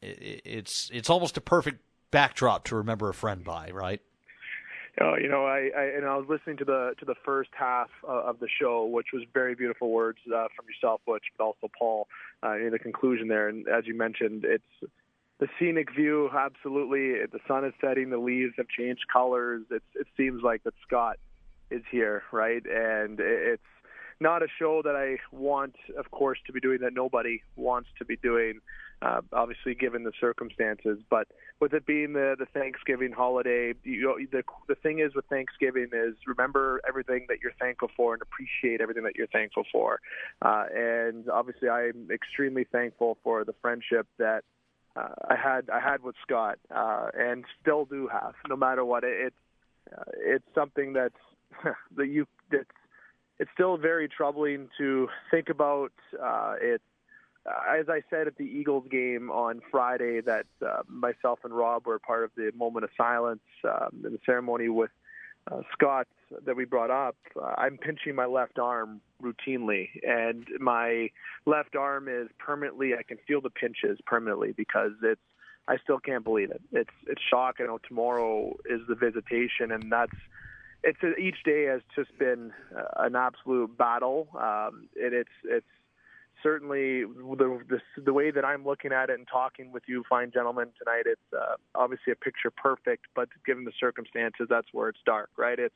Speaker 1: it, it's it's almost a perfect backdrop to remember a friend by, right?
Speaker 5: Oh, you know, I, I and I was listening to the to the first half uh, of the show, which was very beautiful words uh, from yourself, Butch, but also Paul uh, in the conclusion there. And as you mentioned, it's the scenic view. Absolutely, the sun is setting, the leaves have changed colors. It's it seems like that Scott is here, right? And it's not a show that I want, of course, to be doing that nobody wants to be doing. Uh, obviously, given the circumstances, but with it being the the Thanksgiving holiday, you know, the the thing is with Thanksgiving is remember everything that you're thankful for and appreciate everything that you're thankful for. Uh, and obviously, I'm extremely thankful for the friendship that uh, I had I had with Scott uh, and still do have, no matter what. It, it's uh, it's something that's that you that's it's still very troubling to think about. Uh, it's uh, as I said at the Eagles game on Friday that uh, myself and Rob were part of the moment of silence um, in the ceremony with uh, Scott that we brought up. Uh, I'm pinching my left arm routinely, and my left arm is permanently. I can feel the pinches permanently because it's. I still can't believe it. It's it's shock. I know tomorrow is the visitation, and that's it's each day has just been uh, an absolute battle, um, and it's it's certainly the, the the way that I'm looking at it and talking with you, fine gentlemen, tonight. It's uh, obviously a picture perfect, but given the circumstances, that's where it's dark, right? It's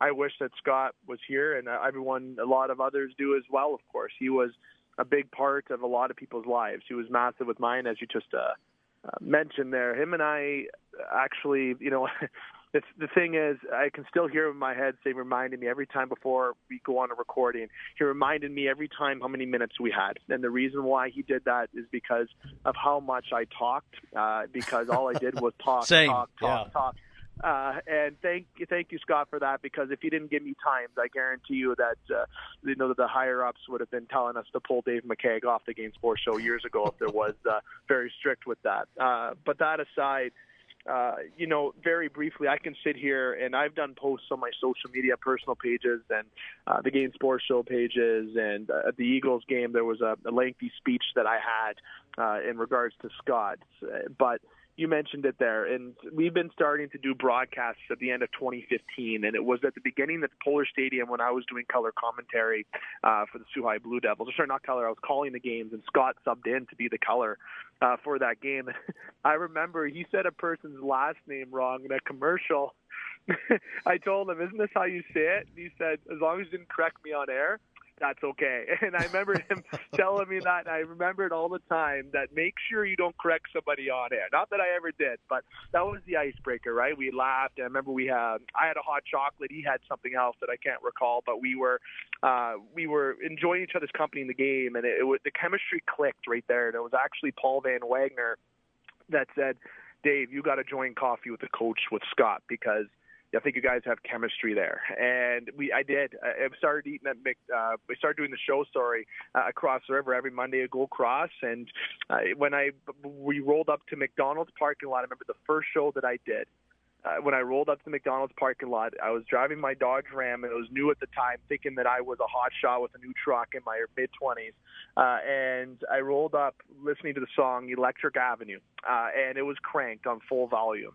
Speaker 5: I wish that Scott was here, and uh, everyone, a lot of others do as well. Of course, he was a big part of a lot of people's lives. He was massive with mine, as you just uh, uh, mentioned there. Him and I actually, you know. It's, the thing is, I can still hear him in my head say, reminding me every time before we go on a recording. He reminded me every time how many minutes we had, and the reason why he did that is because of how much I talked. Uh, because all I did was talk, talk, talk,
Speaker 1: yeah.
Speaker 5: talk. Uh, and thank you, thank you, Scott, for that. Because if you didn't give me times, I guarantee you that uh, you know that the higher ups would have been telling us to pull Dave McCaig off the Game Sports Show years ago if there was uh, very strict with that. Uh, but that aside, uh, you know, very briefly, I can sit here and I've done posts on my social media, personal pages, and uh, the Game Sports Show pages. And uh, at the Eagles game, there was a, a lengthy speech that I had uh, in regards to Scott. But you mentioned it there, and we've been starting to do broadcasts at the end of 2015, and it was at the beginning at the Pullar Stadium when I was doing color commentary uh, for the High Blue Devils. Or sorry, not color. I was calling the games, and Scott subbed in to be the color uh, for that game. I remember he said a person's last name wrong in a commercial. I told him, "Isn't this how you say it?" And he said, "As long as you didn't correct me on air." That's okay. And I remember him telling me that, and I remember it all the time. That make sure you don't correct somebody on air. Not that I ever did, but that was the icebreaker, right? We laughed. And I remember we had I had a hot chocolate. He had something else that I can't recall, but we were uh, we were enjoying each other's company in the game, and it, it was the chemistry clicked right there. And it was actually Paul Van Wagoner that said, "Dave, you got to join coffee with the coach with Scott because." I think you guys have chemistry there. And we, I did. I started eating at Mc, uh, we started doing the show story uh, across the river every Monday at Gold Cross. And uh, when I, we rolled up to McDonald's parking lot, I remember the first show that I did. Uh, when I rolled up to the McDonald's parking lot, I was driving my Dodge Ram, and it was new at the time, thinking that I was a hot shot with a new truck in my mid 20s. Uh, and I rolled up listening to the song Electric Avenue, uh, and it was cranked on full volume.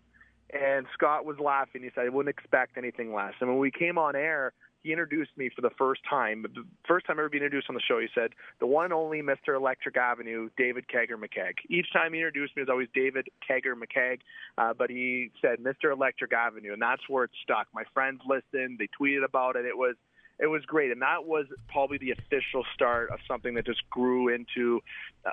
Speaker 5: And Scott was laughing. He said, I wouldn't expect anything less. And when we came on air, he introduced me for the first time. The first time I ever been introduced on the show, he said, the one only Mr. Electric Avenue, David Kegger McKegg. Each time he introduced me, it was always David Kegger McKegg, uh, but he said Mr. Electric Avenue, and that's where it stuck. My friends listened, they tweeted about it. It was it was great, and that was probably the official start of something that just grew into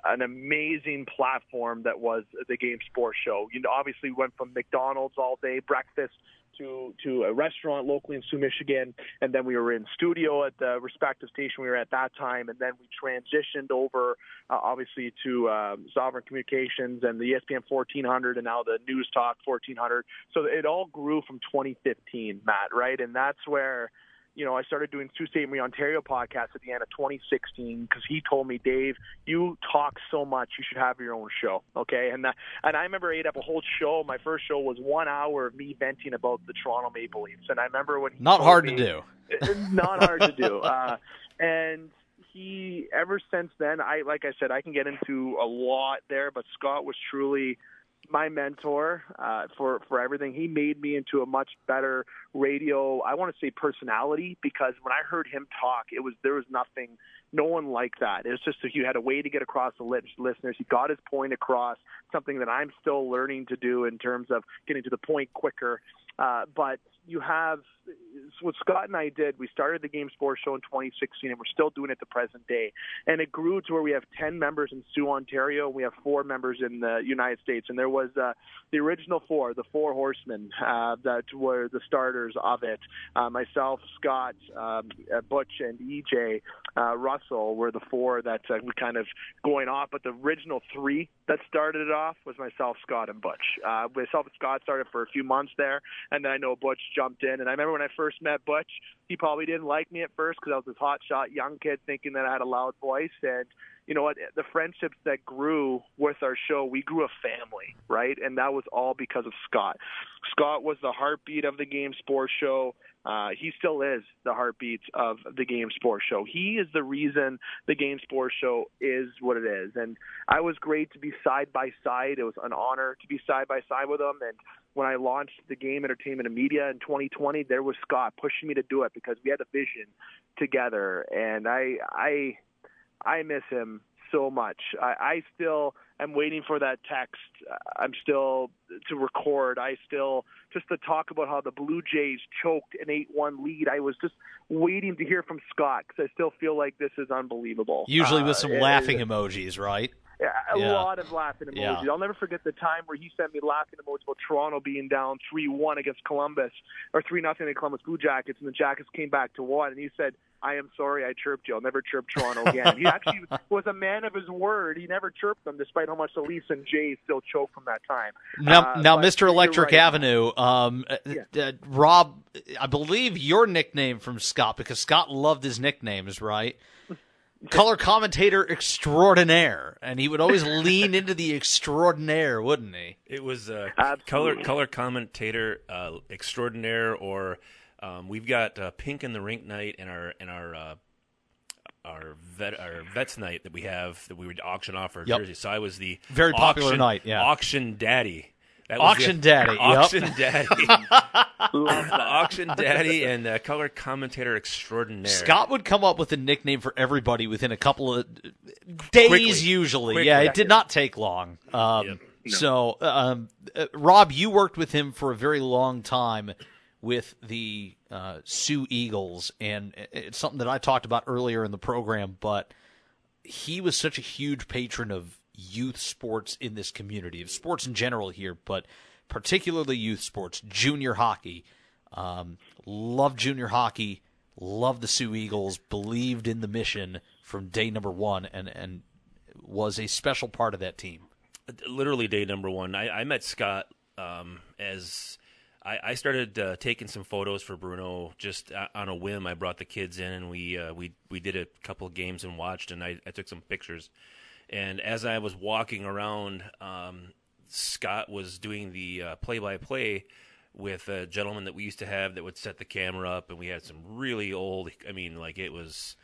Speaker 5: an amazing platform that was the Game Sports Show. You know, obviously we went from McDonald's all day breakfast to to a restaurant locally in Soo, Michigan, and then we were in studio at the respective station we were at that time, and then we transitioned over, uh, obviously, to uh, Sovereign Communications and the ESPN 1400, and now the News Talk 1400. So it all grew from 2015, Matt, right? And that's where you know, I started doing Sault Ste. Marie Ontario podcast at the end of 2016 because he told me, Dave, you talk so much, you should have your own show. Okay, and that, and I remember I ate up a whole show. My first show was one hour of me venting about the Toronto Maple Leafs, and I remember when
Speaker 1: not hard
Speaker 5: me,
Speaker 1: to do,
Speaker 5: not hard to do, uh, and he ever since then, I like I said, I can get into a lot there, but Scott was truly my mentor uh, for for everything. He made me into a much better radio. I want to say personality because when I heard him talk, it was there was nothing, no one like that. It was just he had a way to get across the listeners. He got his point across. Something that I'm still learning to do in terms of getting to the point quicker. Uh, but you have what Scott and I did. We started the Game Sports Show in 2016, and we're still doing it to present day. And it grew to where we have 10 members in Soo, Ontario. And we have four members in the United States, and there was uh, the original four, the four horsemen uh, that were the starters of it. Uh, myself, Scott, um, uh, Butch, and EJ uh, Russell were the four that uh, we kind of going off. But the original three that started it off was myself, Scott, and Butch. Uh, myself and Scott started for a few months there, and then I know Butch jumped in. And I remember when I first met Butch, he probably didn't like me at first because I was this hot shot young kid thinking that I had a loud voice. And you know what? The friendships that grew with our show, we grew a family, right? And that was all because of Scott. Scott was the heartbeat of the Game Sports Show. Uh, he still is the heartbeat of the Game Sports Show. He is the reason the Game Sports Show is what it is. And I was great to be side by side. It was an honor to be side by side with him. And when I launched the Game Entertainment and Media in 2020, there was Scott pushing me to do it because we had a vision together. And I, I, I miss him so much. I, I still am waiting for that text. I'm still to record. I still just to talk about how the Blue Jays choked an 8-1 lead. I was just waiting to hear from Scott because I still feel like this is unbelievable.
Speaker 1: Usually with uh, some uh, laughing emojis, right?
Speaker 5: Yeah, a yeah. lot of laughing emojis. Yeah. I'll never forget the time where he sent me laughing emojis about Toronto being down three one against Columbus or three nothing against Columbus Blue Jackets, and the Jackets came back to one, and he said, "I am sorry, I chirped you. I'll never chirp Toronto again." he actually was a man of his word. He never chirped them, despite how much the Leafs and Jays still choke from that time.
Speaker 1: Now, uh, now, Mr. Electric right. Avenue, um, yeah. uh, Rob, I believe your nickname from Scott because Scott loved his nicknames, right? color commentator extraordinaire, and he would always lean into the extraordinaire, wouldn't he?
Speaker 4: It was uh, color color commentator uh, extraordinaire, or um, we've got uh, pink in the rink night and our and our uh, our vet our vets night that we have that we would auction off our
Speaker 1: Yep.
Speaker 4: jersey. So I was the
Speaker 1: Very popular night, yeah.
Speaker 4: auction daddy. That was
Speaker 1: Auction
Speaker 4: the-
Speaker 1: daddy, yep.
Speaker 4: auction daddy, auction daddy, and uh, color commentator extraordinaire.
Speaker 1: Scott would come up with a nickname for everybody within a couple of days,
Speaker 4: Quickly.
Speaker 1: usually.
Speaker 4: Quickly.
Speaker 1: Yeah, it did not take long. Um,
Speaker 4: Yep.
Speaker 1: So, um, uh, Rob, you worked with him for a very long time with the uh, Soo Eagles, and it's something that I talked about earlier in the program. But he was such a huge patron of youth sports in this community, of sports in general here, but particularly youth sports, junior hockey. Um, loved junior hockey, loved the Soo Eagles, believed in the mission from day number one, and and was a special part of that team.
Speaker 4: literally day number one. I, I met Scott um, as I, I started uh, taking some photos for Bruno just uh, on a whim. I brought the kids in and we uh, we we did a couple of games and watched, and I, I took some pictures. And as I was walking around, um, Scott was doing the uh, play-by-play with a gentleman that we used to have that would set the camera up, and we had some really old. I mean, like it was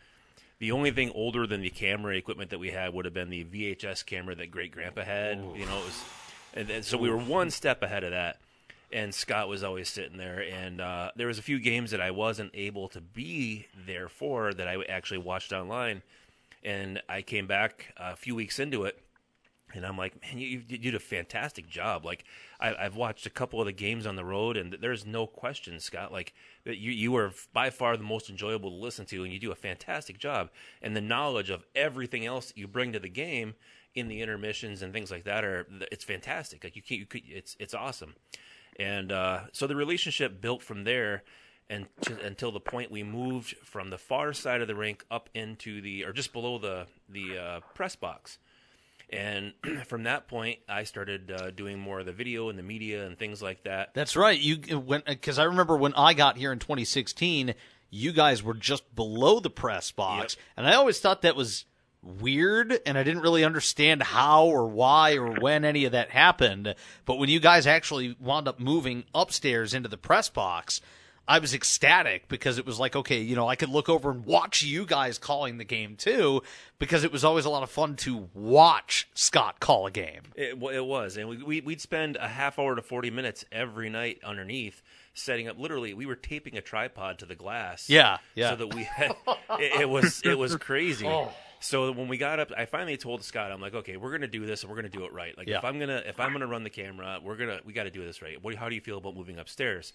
Speaker 4: the only thing older than the camera equipment that we had would have been the VHS camera that great grandpa had. You know, it was, and then, so we were one step ahead of that. And Scott was always sitting there, and uh, there was a few games that I wasn't able to be there for that I actually watched online. And I came back a few weeks into it, and I'm like, man, you, you did a fantastic job. Like, I, I've watched a couple of the games on the road, and there's no question, Scott, like you you are by far the most enjoyable to listen to, and you do a fantastic job. And the knowledge of everything else you bring to the game in the intermissions and things like that are it's fantastic. Like you can't, you could, it's it's awesome. And uh, so the relationship built from there. And to, until the point we moved from the far side of the rink up into the, or just below the the uh, press box, and from that point, I started uh, doing more of the video and the media and things like that.
Speaker 1: That's right. You went because I remember when I got here in 2016, you guys were just below the press box, and I always thought that was weird, and I didn't really understand how or why or when any of that happened. But when you guys actually wound up moving upstairs into the press box. I was ecstatic because it was like, okay, you know, I could look over and watch you guys calling the game too, because it was always a lot of fun to watch Scott call a game.
Speaker 4: It, it was, and we, we we'd spend a half hour to forty minutes every night underneath setting up. Literally, we were taping a tripod to the glass.
Speaker 1: Yeah, yeah.
Speaker 4: So that we had it, it was it was crazy. Oh. So when we got up, I finally told Scott, I'm like, okay, we're gonna do this, and we're gonna do it right. Like
Speaker 1: Yeah.
Speaker 4: if I'm gonna if I'm gonna run the camera, we're gonna we got to do this right. What, how do you feel about moving upstairs?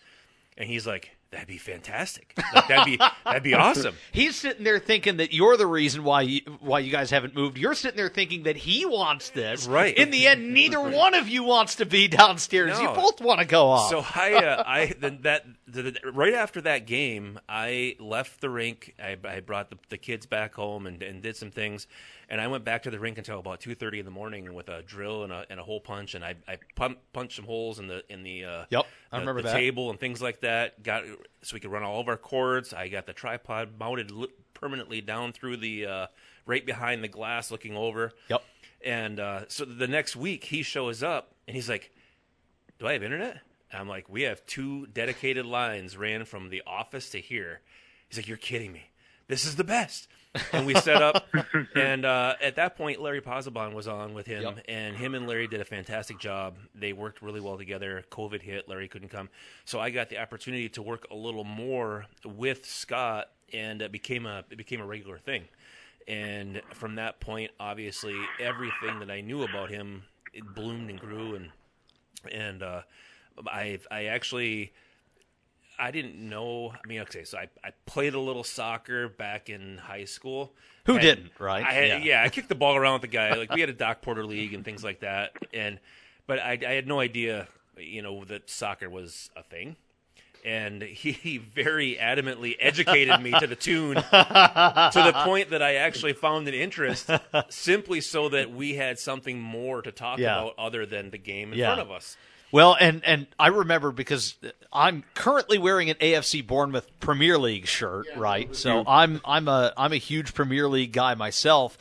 Speaker 4: And he's like, that'd be fantastic. Like, that'd be that'd be awesome.
Speaker 1: He's sitting there thinking that you're the reason why you, why you guys haven't moved. You're sitting there thinking that he wants this.
Speaker 4: Right.
Speaker 1: In the end, neither one of you wants to be downstairs. You both want to go up.
Speaker 4: So I, uh, I then that the, the, right after that game, I left the rink. I, I brought the, the kids back home and, and did some things, and I went back to the rink until about two thirty in the morning with a drill and a, and a hole punch, and I, I pump, punched some holes in the in the uh,
Speaker 1: Yep, I
Speaker 4: the-
Speaker 1: remember
Speaker 4: the
Speaker 1: that.
Speaker 4: table and things like that. Got so we could run all of our cords. I got the tripod mounted li- permanently down through the uh, right behind the glass, looking over.
Speaker 1: Yep.
Speaker 4: And uh, so the next week he shows up and he's like, "Do I have internet?" And I'm like, "We have two dedicated lines ran from the office to here." He's like, "You're kidding me. This is the best." And we set up, and uh, at that point, Larry Posabon was on with him,
Speaker 1: Yep.
Speaker 4: and him and Larry did a fantastic job. They worked really well together. COVID hit, Larry couldn't come, so I got the opportunity to work a little more with Scott, and it became a it became a regular thing. And from that point, obviously, everything that I knew about him it bloomed and grew, and and uh, I I actually I didn't know. I mean, okay, so I, I played a little soccer back in high school.
Speaker 1: Who didn't, right?
Speaker 4: I had,
Speaker 1: Yeah.
Speaker 4: yeah. I kicked the ball around with the guy. Like we had a Doc Porter league and things like that, and but I, I had no idea, you know, that soccer was a thing. And he, he very adamantly educated me to the tune to the point that I actually found an interest simply so that we had something more to talk
Speaker 1: Yeah.
Speaker 4: about other than the game in
Speaker 1: Yeah.
Speaker 4: front of us.
Speaker 1: Well, and and I remember because I'm currently wearing an AFC Bournemouth Premier League shirt, right? So I'm I'm a I'm a huge Premier League guy myself.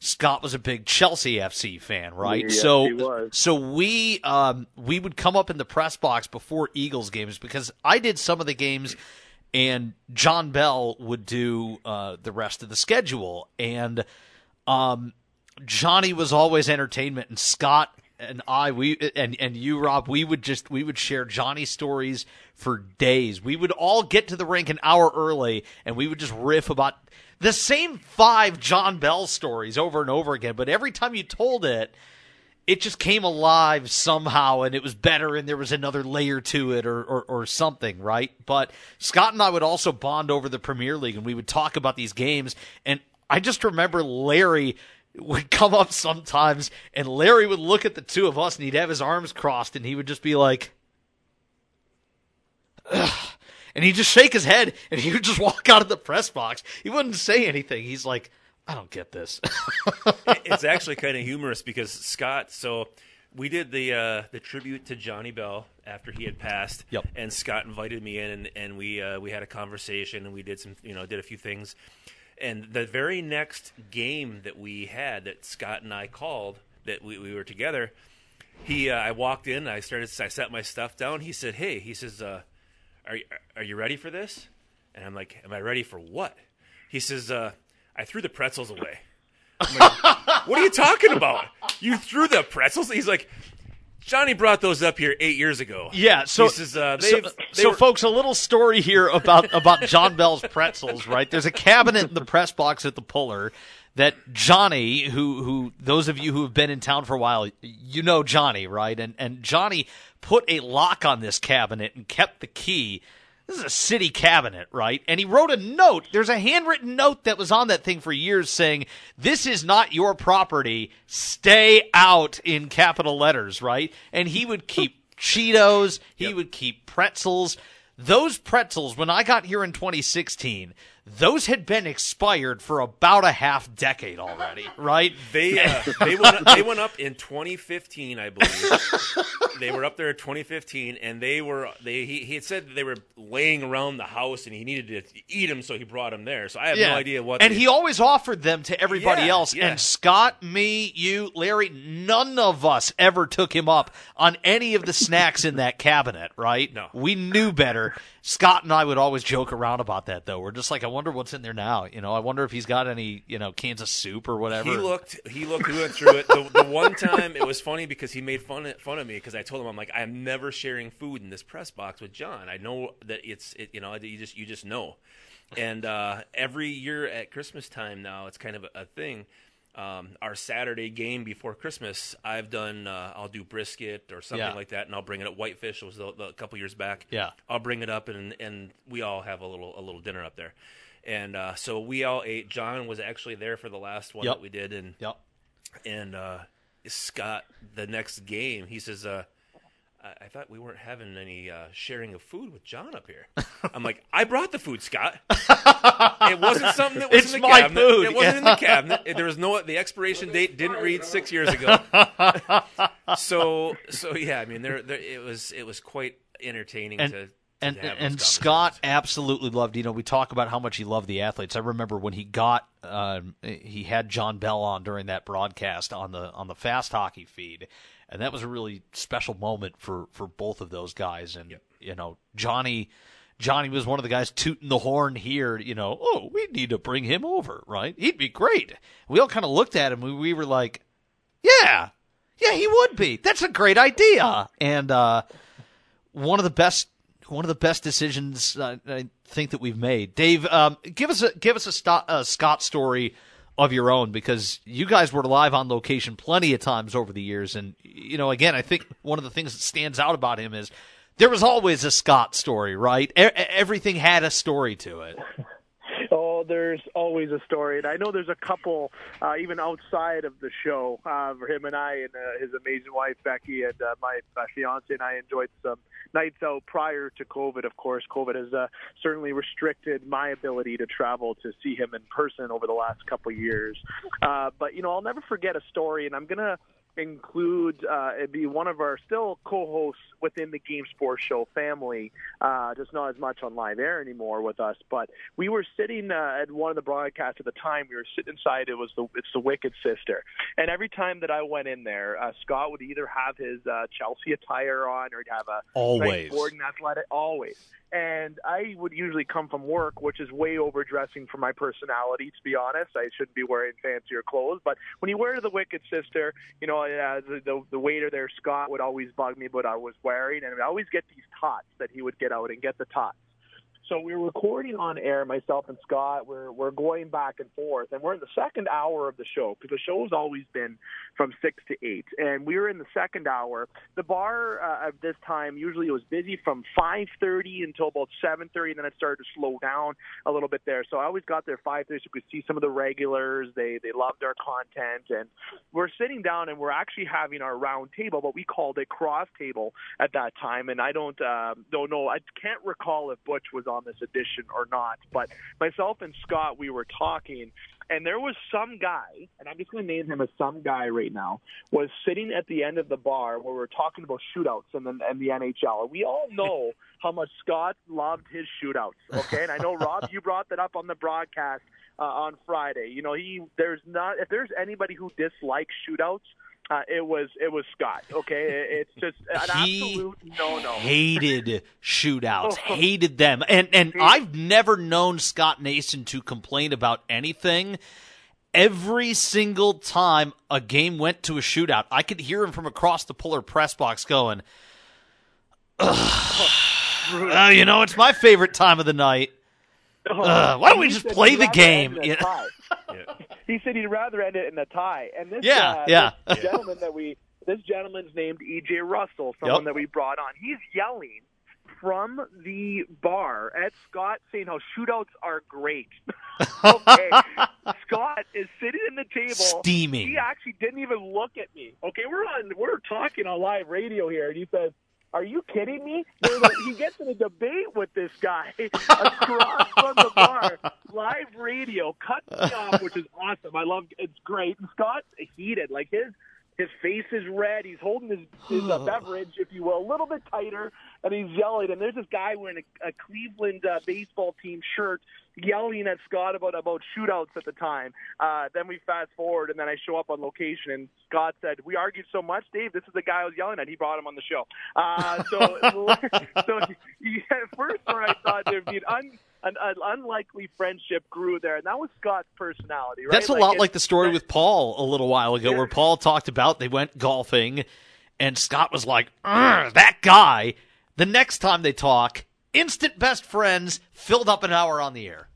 Speaker 1: Scott was a big Chelsea FC fan, right?
Speaker 5: Yes,
Speaker 1: so
Speaker 5: he was.
Speaker 1: so we um we would come up in the press box before Eagles games because I did some of the games and John Bell would do uh the rest of the schedule and um Johnny was always entertainment, and Scott and I, we and and you, Rob, we would just we would share Johnny stories for days. We would all get to the rink an hour early, and we would just riff about the same five John Bell stories over and over again. But every time you told it, it just came alive somehow, and it was better, and there was another layer to it, or, or or something, right? But Scott and I would also bond over the Premier League, and we would talk about these games, and I just remember Larry would come up sometimes and Larry would look at the two of us and he'd have his arms crossed and he would just be like Ugh. and he'd just shake his head and he would just walk out of the press box. He wouldn't say anything. He's like, I don't get this.
Speaker 4: it's actually kind of humorous because Scott. So we did the uh, the tribute to Johnny Bell after he had passed.
Speaker 1: Yep.
Speaker 4: And Scott invited me in, and, and we uh, we had a conversation, and we did some, you know, did a few things. And the very next game that we had, that Scott and I called, that we, we were together, he uh, I walked in, I started, I set my stuff down. He said, "Hey," he says, uh, "Are are you ready for this?" And I'm like, "Am I ready for what?" He says, uh, "I threw the pretzels away." I'm like, what are you talking about? You threw the pretzels? He's like, Johnny brought those up here eight years ago.
Speaker 1: Yeah, so
Speaker 4: says, uh,
Speaker 1: so,
Speaker 4: they
Speaker 1: so
Speaker 4: were-
Speaker 1: folks, a little story here about about John Bell's pretzels. Right, there's a cabinet in the press box at the Pullar that Johnny, who who those of you who have been in town for a while, you know Johnny, right? And and Johnny put a lock on this cabinet and kept the key. This is a city cabinet, right? And he wrote a note. There's a handwritten note that was on that thing for years saying, This is not your property. Stay out in capital letters, right? And he would keep Cheetos, he would keep pretzels. Those pretzels, when I got here in 2016, those had been expired for about a half decade already, right?
Speaker 4: They uh, they went they went up in 2015, I believe. they were up there in 2015, and they were they he, he had said that they were laying around the house, and he needed to eat them, so he brought them there. So I have no idea what.
Speaker 1: And
Speaker 4: they-
Speaker 1: he always offered them to everybody
Speaker 4: Yeah,
Speaker 1: else.
Speaker 4: yeah.
Speaker 1: And Scott, me, you, Larry, none of us ever took him up on any of the snacks in that cabinet, right?
Speaker 4: No.
Speaker 1: We knew better. Scott and I would always joke around about that, though. We're just like, I wonder what's in there now. You know, I wonder if he's got any, you know, cans of soup or whatever.
Speaker 4: He looked. He looked. We went through it. The, the one time it was funny because he made fun of, fun of me because I told him I'm like I'm never sharing food in this press box with John. I know that it's it, you know you just you just know. And uh, every year at Christmas time now it's kind of a, a thing. Um, our Saturday game before Christmas, I've done. Uh, I'll do brisket or something
Speaker 1: Yeah.
Speaker 4: like that, and I'll bring it up. Whitefish was the, the, a couple years back.
Speaker 1: Yeah.
Speaker 4: I'll bring it up, and and we all have a little a little dinner up there. And uh, so we all ate. John was actually there for the last one
Speaker 1: Yep.
Speaker 4: that we did, and
Speaker 1: Yep.
Speaker 4: and uh, Scott, the next game, he says, uh, I-, "I thought we weren't having any uh, sharing of food with John up here." I'm like, "I brought the food, Scott. it wasn't something that was
Speaker 1: It's
Speaker 4: in the
Speaker 1: my
Speaker 4: cabinet.
Speaker 1: food."
Speaker 4: It wasn't in the cabinet. There was no the expiration date didn't read six years ago. so so yeah, I mean, there, there it was it was quite entertaining
Speaker 1: And-
Speaker 4: to."
Speaker 1: And and Scott absolutely loved. You know, we talk about how much he loved the athletes. I remember when he got, um, he had John Bell on during that broadcast on the on the fast hockey feed, and that was a really special moment for for both of those guys. And you know, Johnny. Johnny was one of the guys tooting the horn here, you know, oh, we need to bring him over, right? He'd be great. We all kind of looked at him. We, we were like, yeah, yeah, he would be. That's a great idea. And uh, one of the best one of the best decisions I think that we've made. Dave, um, give us a give us a, a Scott story of your own because you guys were live on location plenty of times over the years, and you know, again, I think one of the things that stands out about him is there was always a Scott story, right? E- everything had a story to it.
Speaker 5: There's always a story, and I know there's a couple uh, even outside of the show uh, for him and I and uh, his amazing wife Becky and uh, my, my fiance and I enjoyed some nights out prior to COVID. Of course, COVID has uh, certainly restricted my ability to travel to see him in person over the last couple years. Uh, but you know, I'll never forget a story, and I'm gonna include uh, it'd be one of our still co-hosts within the Game Sports Show family, uh, just not as much on live air anymore with us. But we were sitting uh, at one of the broadcasts at the time. We were sitting inside. It was the it's the Wicked Sister, and every time that I went in there, uh, Scott would either have his uh, Chelsea attire on or he'd have a
Speaker 1: Always.
Speaker 5: Gordon athletic always. And I would usually come from work, which is way overdressing for my personality. To be honest, I shouldn't be wearing fancier clothes. But when you wear the Wicked Sister, you know uh, the, the the waiter there, Scott, would always bug me, but I was wearing, and I always get these tots that he would get out and get the tots. So we're recording on air, myself and Scott. We're we're going back and forth, and we're in the second hour of the show because the show's always been from six to eight, and we were in the second hour. The bar uh, at this time usually it was busy from five thirty until about seven thirty, and then it started to slow down a little bit there. So I always got there five thirty, so we could see some of the regulars. They they loved our content, and we're sitting down and we're actually having our round table, but we called it cross table at that time. And I don't uh, don't know, I can't recall if Butch was on this edition or not. But myself and Scott, we were talking, and there was some guy, and I'm just going to name him as some guy right now, was sitting at the end of the bar where we were talking about shootouts and the, and the NHL. We all know how much Scott loved his shootouts. Okay, and I know Rob, you brought that up on the broadcast uh, on Friday. You know, he there's not if there's anybody who dislikes shootouts. Uh, it was it was Scott. Okay, it's just an
Speaker 1: He
Speaker 5: absolute no no.
Speaker 1: hated shootouts, hated them, and and I've never known Scott Nason to complain about anything. Every single time a game went to a shootout, I could hear him from across the Pullar press box going, "Ugh, uh, "You know, it's my favorite time of the night. Uh, why don't we just play the game?"
Speaker 5: end in a
Speaker 1: You know?
Speaker 5: tie.
Speaker 4: Yeah.
Speaker 5: He said he'd rather end it in a tie. And this,
Speaker 1: Yeah,
Speaker 5: uh,
Speaker 1: yeah.
Speaker 5: this gentleman that we, this gentleman's named E.J. Russell, someone
Speaker 1: Yep.
Speaker 5: that we brought on. He's yelling from the bar at Scott saying how shootouts are great. okay, Scott is sitting in the table,
Speaker 1: Steaming.
Speaker 5: He actually didn't even look at me. Okay, we're on, we're talking on live radio here, and he says. Are you kidding me? A- he gets in a debate with this guy across from the bar, live radio, cuts me off, which is awesome. I love it's great. And Scott's heated, like his his face is red. He's holding his his uh, beverage, if you will, a little bit tighter, and he's yelling. And there's this guy wearing a, a Cleveland uh, baseball team shirt, yelling at Scott about about shootouts at the time. Uh, then we fast forward, and then I show up on location, and Scott said, "We argued so much, Dave. This is the guy I was yelling at. He brought him on the show." Uh, so, so he, at first, where I thought there'd be an, un, an, an unlikely friendship grew there, and that was Scott's personality. Right?
Speaker 1: That's a lot like the story with Paul a little while ago, where Paul talked about they went golfing, and Scott was like, "That guy." The next time they talk, instant best friends, filled up an hour on the air.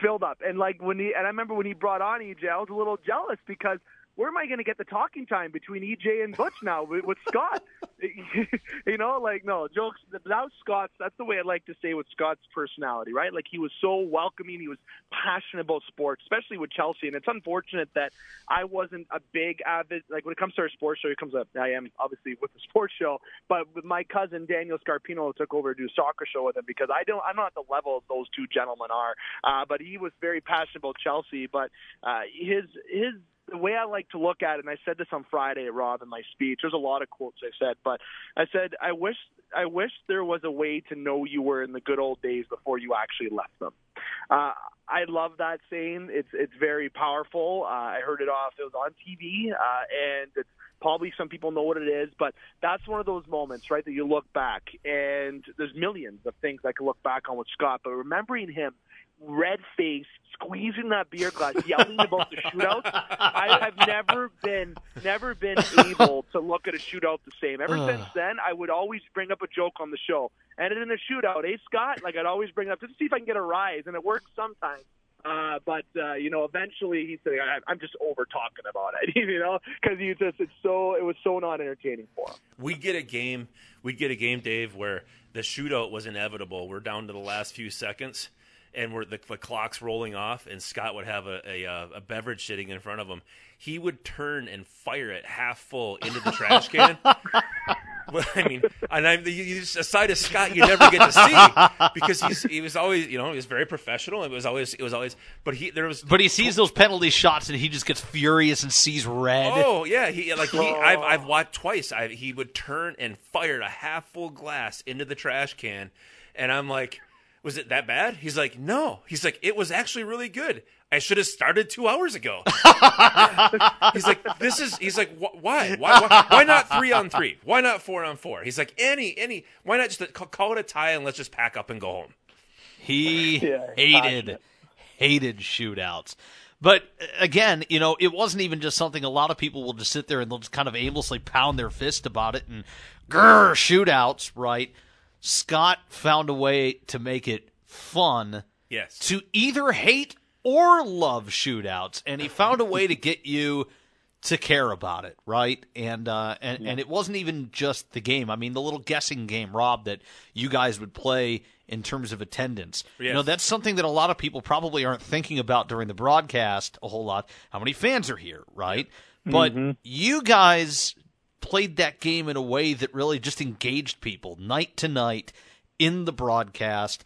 Speaker 5: filled up. And like when he and I remember when he brought on EJ, I was a little jealous because where am I going to get the talking time between EJ and Butch now with, with Scott? you know, like no jokes. Was Scott's. That's the way I like to say with Scott's personality, right? Like he was so welcoming. He was passionate about sports, especially with Chelsea. And it's unfortunate that I wasn't a big avid. Like when it comes to our sports show, it comes up. I am obviously with the sports show, but with my cousin Daniel Scarpino took over to do a soccer show with him because I don't. I'm not the level those two gentlemen are. Uh, but he was very passionate about Chelsea. But uh, his his the way I like to look at it, and I said this on Friday, Rob, in my speech. There's a lot of quotes I said, but I said I wish I wish there was a way to know you were in the good old days before you actually left them. Uh, I love that saying. It's it's very powerful. Uh, I heard it off. It was on TV, uh, and it's probably some people know what it is, but that's one of those moments, right, that you look back, and there's millions of things I can look back on with Scott, but remembering him red face, squeezing that beer glass, yelling about the shootout. I have never been never been able to look at a shootout the same. Ever since then, I would always bring up a joke on the show. Ended in a shootout, eh, Scott? Like I'd always bring it up just to see if I can get a rise, and it works sometimes. Uh, but uh, you know, eventually he said, "I'm just over talking about it," you know, because he just it's so it was so not entertaining for him.
Speaker 4: we get a game we get a game dave where the shootout was inevitable we're down to the last few seconds and we're the, the clock's rolling off and scott would have a, a, uh, a beverage sitting in front of him he would turn and fire it half full into the trash can Well, I mean, and I, you, you just, side of Scott you never get to see because he's he was always you know he was very professional. It was always it was always, but he there was
Speaker 1: But he sees those penalty shots and he just gets furious and sees red.
Speaker 4: Oh yeah, he like he. I've I've watched twice. I, he would turn and fire a half full glass into the trash can, and I'm like, was it that bad? He's like, no. He's like, it was actually really good. I should have started two hours ago. he's like, this is. He's like, why? why? Why? Why not three on three? Why not four on four? He's like, any, any. Why not just call, call it a tie and let's just pack up and go home?
Speaker 1: He
Speaker 5: Yeah,
Speaker 1: hated hated shootouts. But uh, again, you know, it wasn't even just something a lot of people will just sit there and they'll just kind of aimlessly pound their fist about it and grr shootouts, right? Scott found a way to make it fun
Speaker 4: Yes.
Speaker 1: to either hate or love shootouts, and he found a way to get you to care about it, right? And uh, and and it wasn't even just the game. I mean, the little guessing game, Rob, that you guys would play in terms of attendance. You know, that's something that a lot of people probably aren't thinking about during the broadcast a whole lot. How many fans are here, right? But you guys played that game in a way that really just engaged people night to night in the broadcast.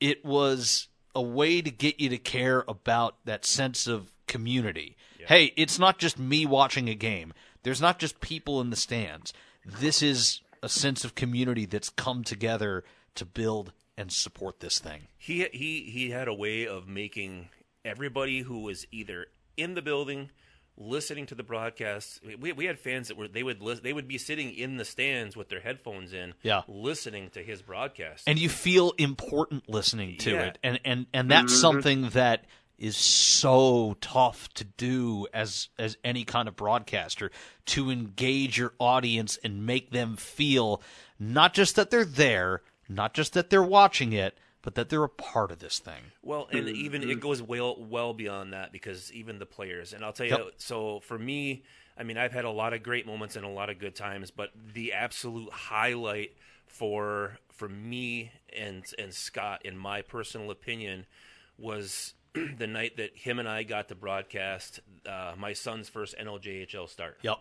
Speaker 1: It was a way to get you to care about that sense of community. Hey, it's not just me watching a game. There's not just people in the stands. This is a sense of community that's come together to build and support this thing.
Speaker 4: he he he had a way of making everybody who was either in the building listening to the broadcast we, we had fans that were they would lis- they would be sitting in the stands with their headphones in
Speaker 1: Yeah.
Speaker 4: listening to his broadcast
Speaker 1: and you feel important listening to
Speaker 4: Yeah.
Speaker 1: it and and and that's mm-hmm. something that is so tough to do as as any kind of broadcaster to engage your audience and make them feel not just that they're there not just that they're watching it but that they're a part of this thing
Speaker 4: Well, and even it goes well well beyond that because even the players, and I'll tell you,
Speaker 1: Yep.
Speaker 4: so for me, I mean, I've had a lot of great moments and a lot of good times, but the absolute highlight for for me and and Scott, in my personal opinion, was the night that him and I got to broadcast uh, my son's first NOJHL start
Speaker 1: yep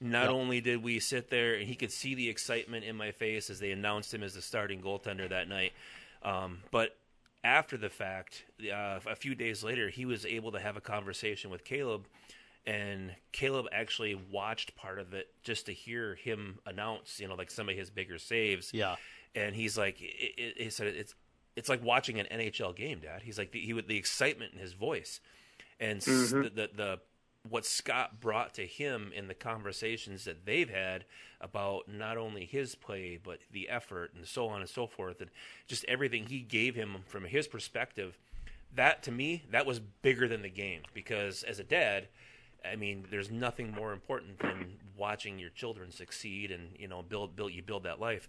Speaker 4: not
Speaker 1: Yep.
Speaker 4: only did we sit there and he could see the excitement in my face as they announced him as the starting goaltender that night, um, but after the fact, uh, a few days later, he was able to have a conversation with Caleb, and Caleb actually watched part of it just to hear him announce, you know, like some of his bigger saves.
Speaker 1: Yeah.
Speaker 4: and he's like, it, it, he said it's it's like watching an NHL game, Dad. He's like the, he with the excitement in his voice, and s the, the the what Scott brought to him in the conversations that they've had about not only his play but the effort and so on and so forth, and just everything he gave him from his perspective. That to me, that was bigger than the game because as a dad. I mean, there's nothing more important than watching your children succeed and you know build build you build that life.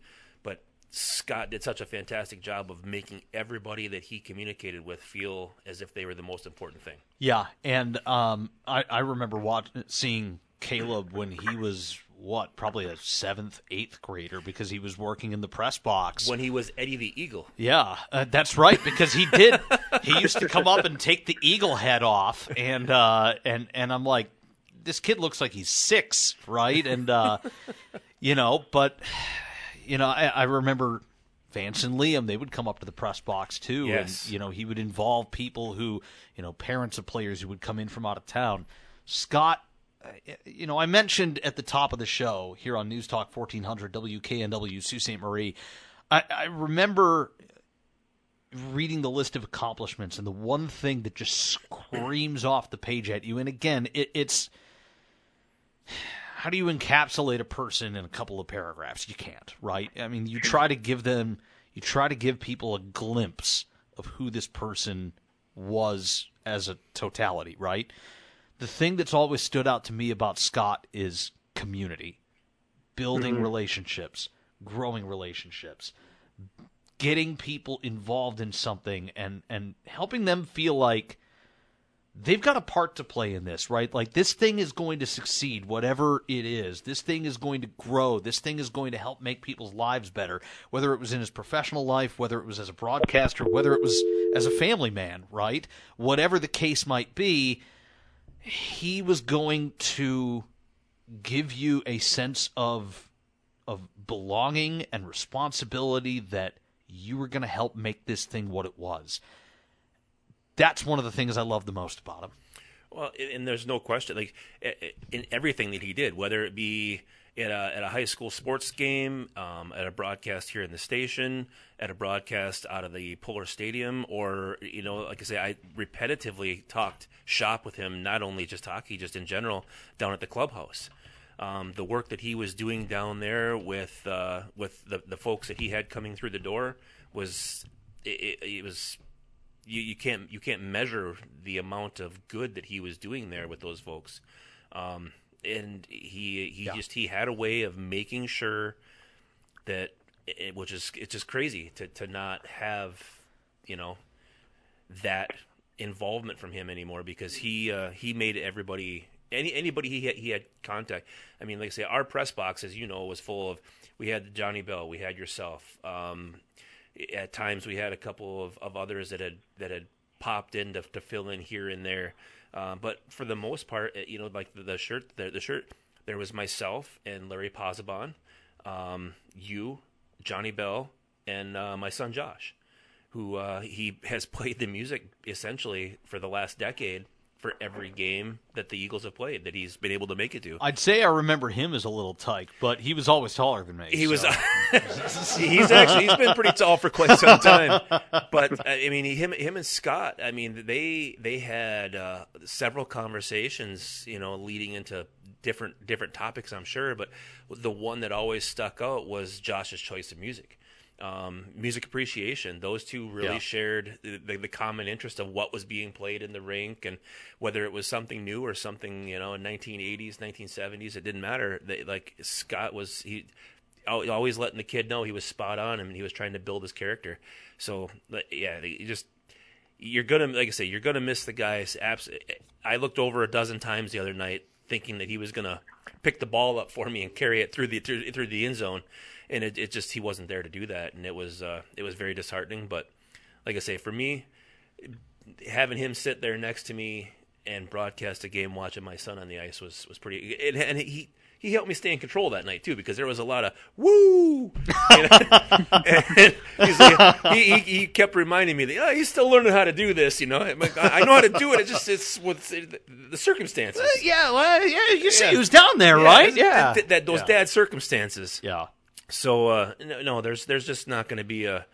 Speaker 4: Scott did such a fantastic job of making everybody that he communicated with feel as if they were the most important thing.
Speaker 1: Yeah, and um, I, I remember watching, seeing Caleb when he was what, probably a seventh, eighth grader, because he was working in the press box.
Speaker 4: When he was Eddie the Eagle,
Speaker 1: yeah, uh, that's right, because he did. he used to come up and take the eagle head off, and uh, and and I'm like, this kid looks like he's six, right? And uh, you know, but you know, I, I remember Vance and Liam, they would come up to the press box too.
Speaker 4: Yes.
Speaker 1: And, you know, he would involve people who, you know, parents of players who would come in from out of town. Scott, uh, you know, I mentioned at the top of the show here on News Talk 1400 WKNW Sault Ste. Marie, I, I remember reading the list of accomplishments and the one thing that just screams off the page at you and again it, it's how do you encapsulate a person in a couple of paragraphs? You can't, right? I mean, you try to give them, you try to give people a glimpse of who this person was as a totality, right? The thing that's always stood out to me about Scott is community, building mm-hmm. relationships, growing relationships, getting people involved in something and and helping them feel like they've got a part to play in this, right? Like this thing is going to succeed, whatever it is. This thing is going to grow. This thing is going to help make people's lives better, whether it was in his professional life, whether it was as a broadcaster, whether it was as a family man, right? Whatever the case might be, he was going to give you a sense of of belonging and responsibility that you were going to help make this thing what it was. That's one of the things I love the most about him.
Speaker 4: Well, and there's no question, like in everything that he did, whether it be at a, at a high school sports game, um, at a broadcast here in the station, at a broadcast out of the Pullar Stadium, or you know, like I say, I repetitively talked shop with him, not only just hockey, just in general, down at the clubhouse. Um, the work that he was doing down there with uh, with the the folks that he had coming through the door was it, it, was you, you can't you can't measure the amount of good that he was doing there with those folks. Um, and he he yeah. just he had a way of making sure that it, which is it's just crazy to to not have you know that involvement from him anymore because he uh, he made everybody any anybody he had, he had contact. I mean, like I say, our press box, as you know, was full of. We had Johnny Bell, we had yourself. Um, at times, we had a couple of, of others that had that had popped in to, to fill in here and there. Uh, but for the most part, you know, like the, the shirt, the, the, shirt, there was myself and Larry Pozzebon, um, you, Johnny Bell, and uh, my son Josh, who uh, he has played the music essentially for the last decade for every game that the Eagles have played that he's been able to make it to.
Speaker 1: I'd say I remember him as a little tyke, but he was always taller than me.
Speaker 4: He
Speaker 1: so.
Speaker 4: was. he's actually he's been pretty tall for quite some time. But I mean, him him and Scott. I mean, they they had uh, several conversations, you know, leading into different different topics. I'm sure, but the one that always stuck out was Josh's choice of music um, music appreciation. Those two really yeah. shared the, the, common interest of what was being played in the rink, and whether it was something new or something you know in 1980s, 1970s, it didn't matter. They, like Scott was he always letting the kid know he was spot on and he was trying to build his character. So yeah, you just you're gonna like I say you're gonna miss the guys. I looked over a dozen times the other night thinking that he was gonna pick the ball up for me and carry it through the through, through the end zone and it, it just he wasn't there to do that, and it was uh, it was very disheartening. But like I say, for me, having him sit there next to me and broadcast a game watching my son on the ice was was pretty. It, and he he helped me stay in control that night too because there was a lot of woo. like, he, he, he kept reminding me that oh, he's still learning how to do this. You know, like, I know how to do it. It just it's with the circumstances. Uh,
Speaker 1: yeah, well, yeah. You see, yeah. he was down there, yeah, right?
Speaker 4: Yeah, that, that those yeah. dad circumstances.
Speaker 1: Yeah.
Speaker 4: So uh, no, no, there's there's just not going to be a.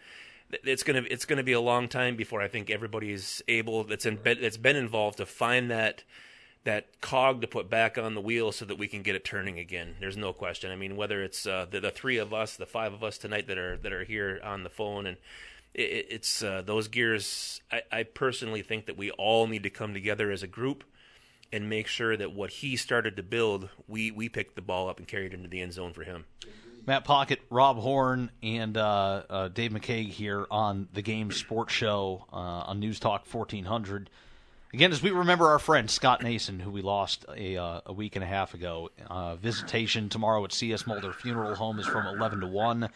Speaker 4: It's gonna it's gonna be a long time before I think everybody's able that's in that's been involved to find that that cog to put back on the wheel so that we can get it turning again. There's no question. I mean, whether it's uh, the, the three of us, the five of us tonight that are that are here on the phone, and it, it's uh, those gears. I, I personally think that we all need to come together as a group and make sure that what he started to build, we we picked the ball up and carried it into the end zone for him.
Speaker 1: Matt Pocket, Rob Horn, and uh, uh, Dave McCaig here on the Game Sports Show uh, on News Talk 1400. Again, as we remember our friend Scott Nason, who we lost a, uh, a week and a half ago. Uh, visitation tomorrow at C.S. Mulder Funeral Home is from 11 to 1,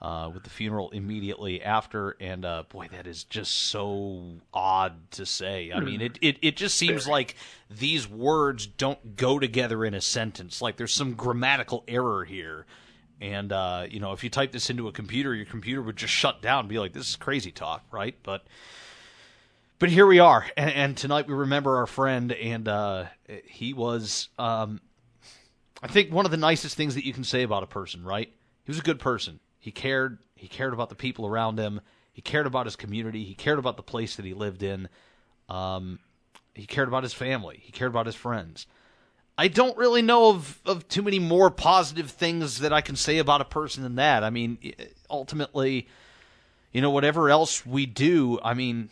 Speaker 1: uh, with the funeral immediately after. And boy, that is just so odd to say. I mean, it, it, it just seems like these words don't go together in a sentence. Like there's some grammatical error here. And uh, you know, if you type this into a computer, your computer would just shut down and be like, "This is crazy talk," right? But but here we are, and, and tonight we remember our friend, and uh, he was, um, I think, one of the nicest things that you can say about a person. Right? He was a good person. He cared. He cared about the people around him. He cared about his community. He cared about the place that he lived in. Um, he cared about his family. He cared about his friends. I don't really know of, of too many more positive things that I can say about a person than that. I mean, ultimately, you know, whatever else we do, I mean,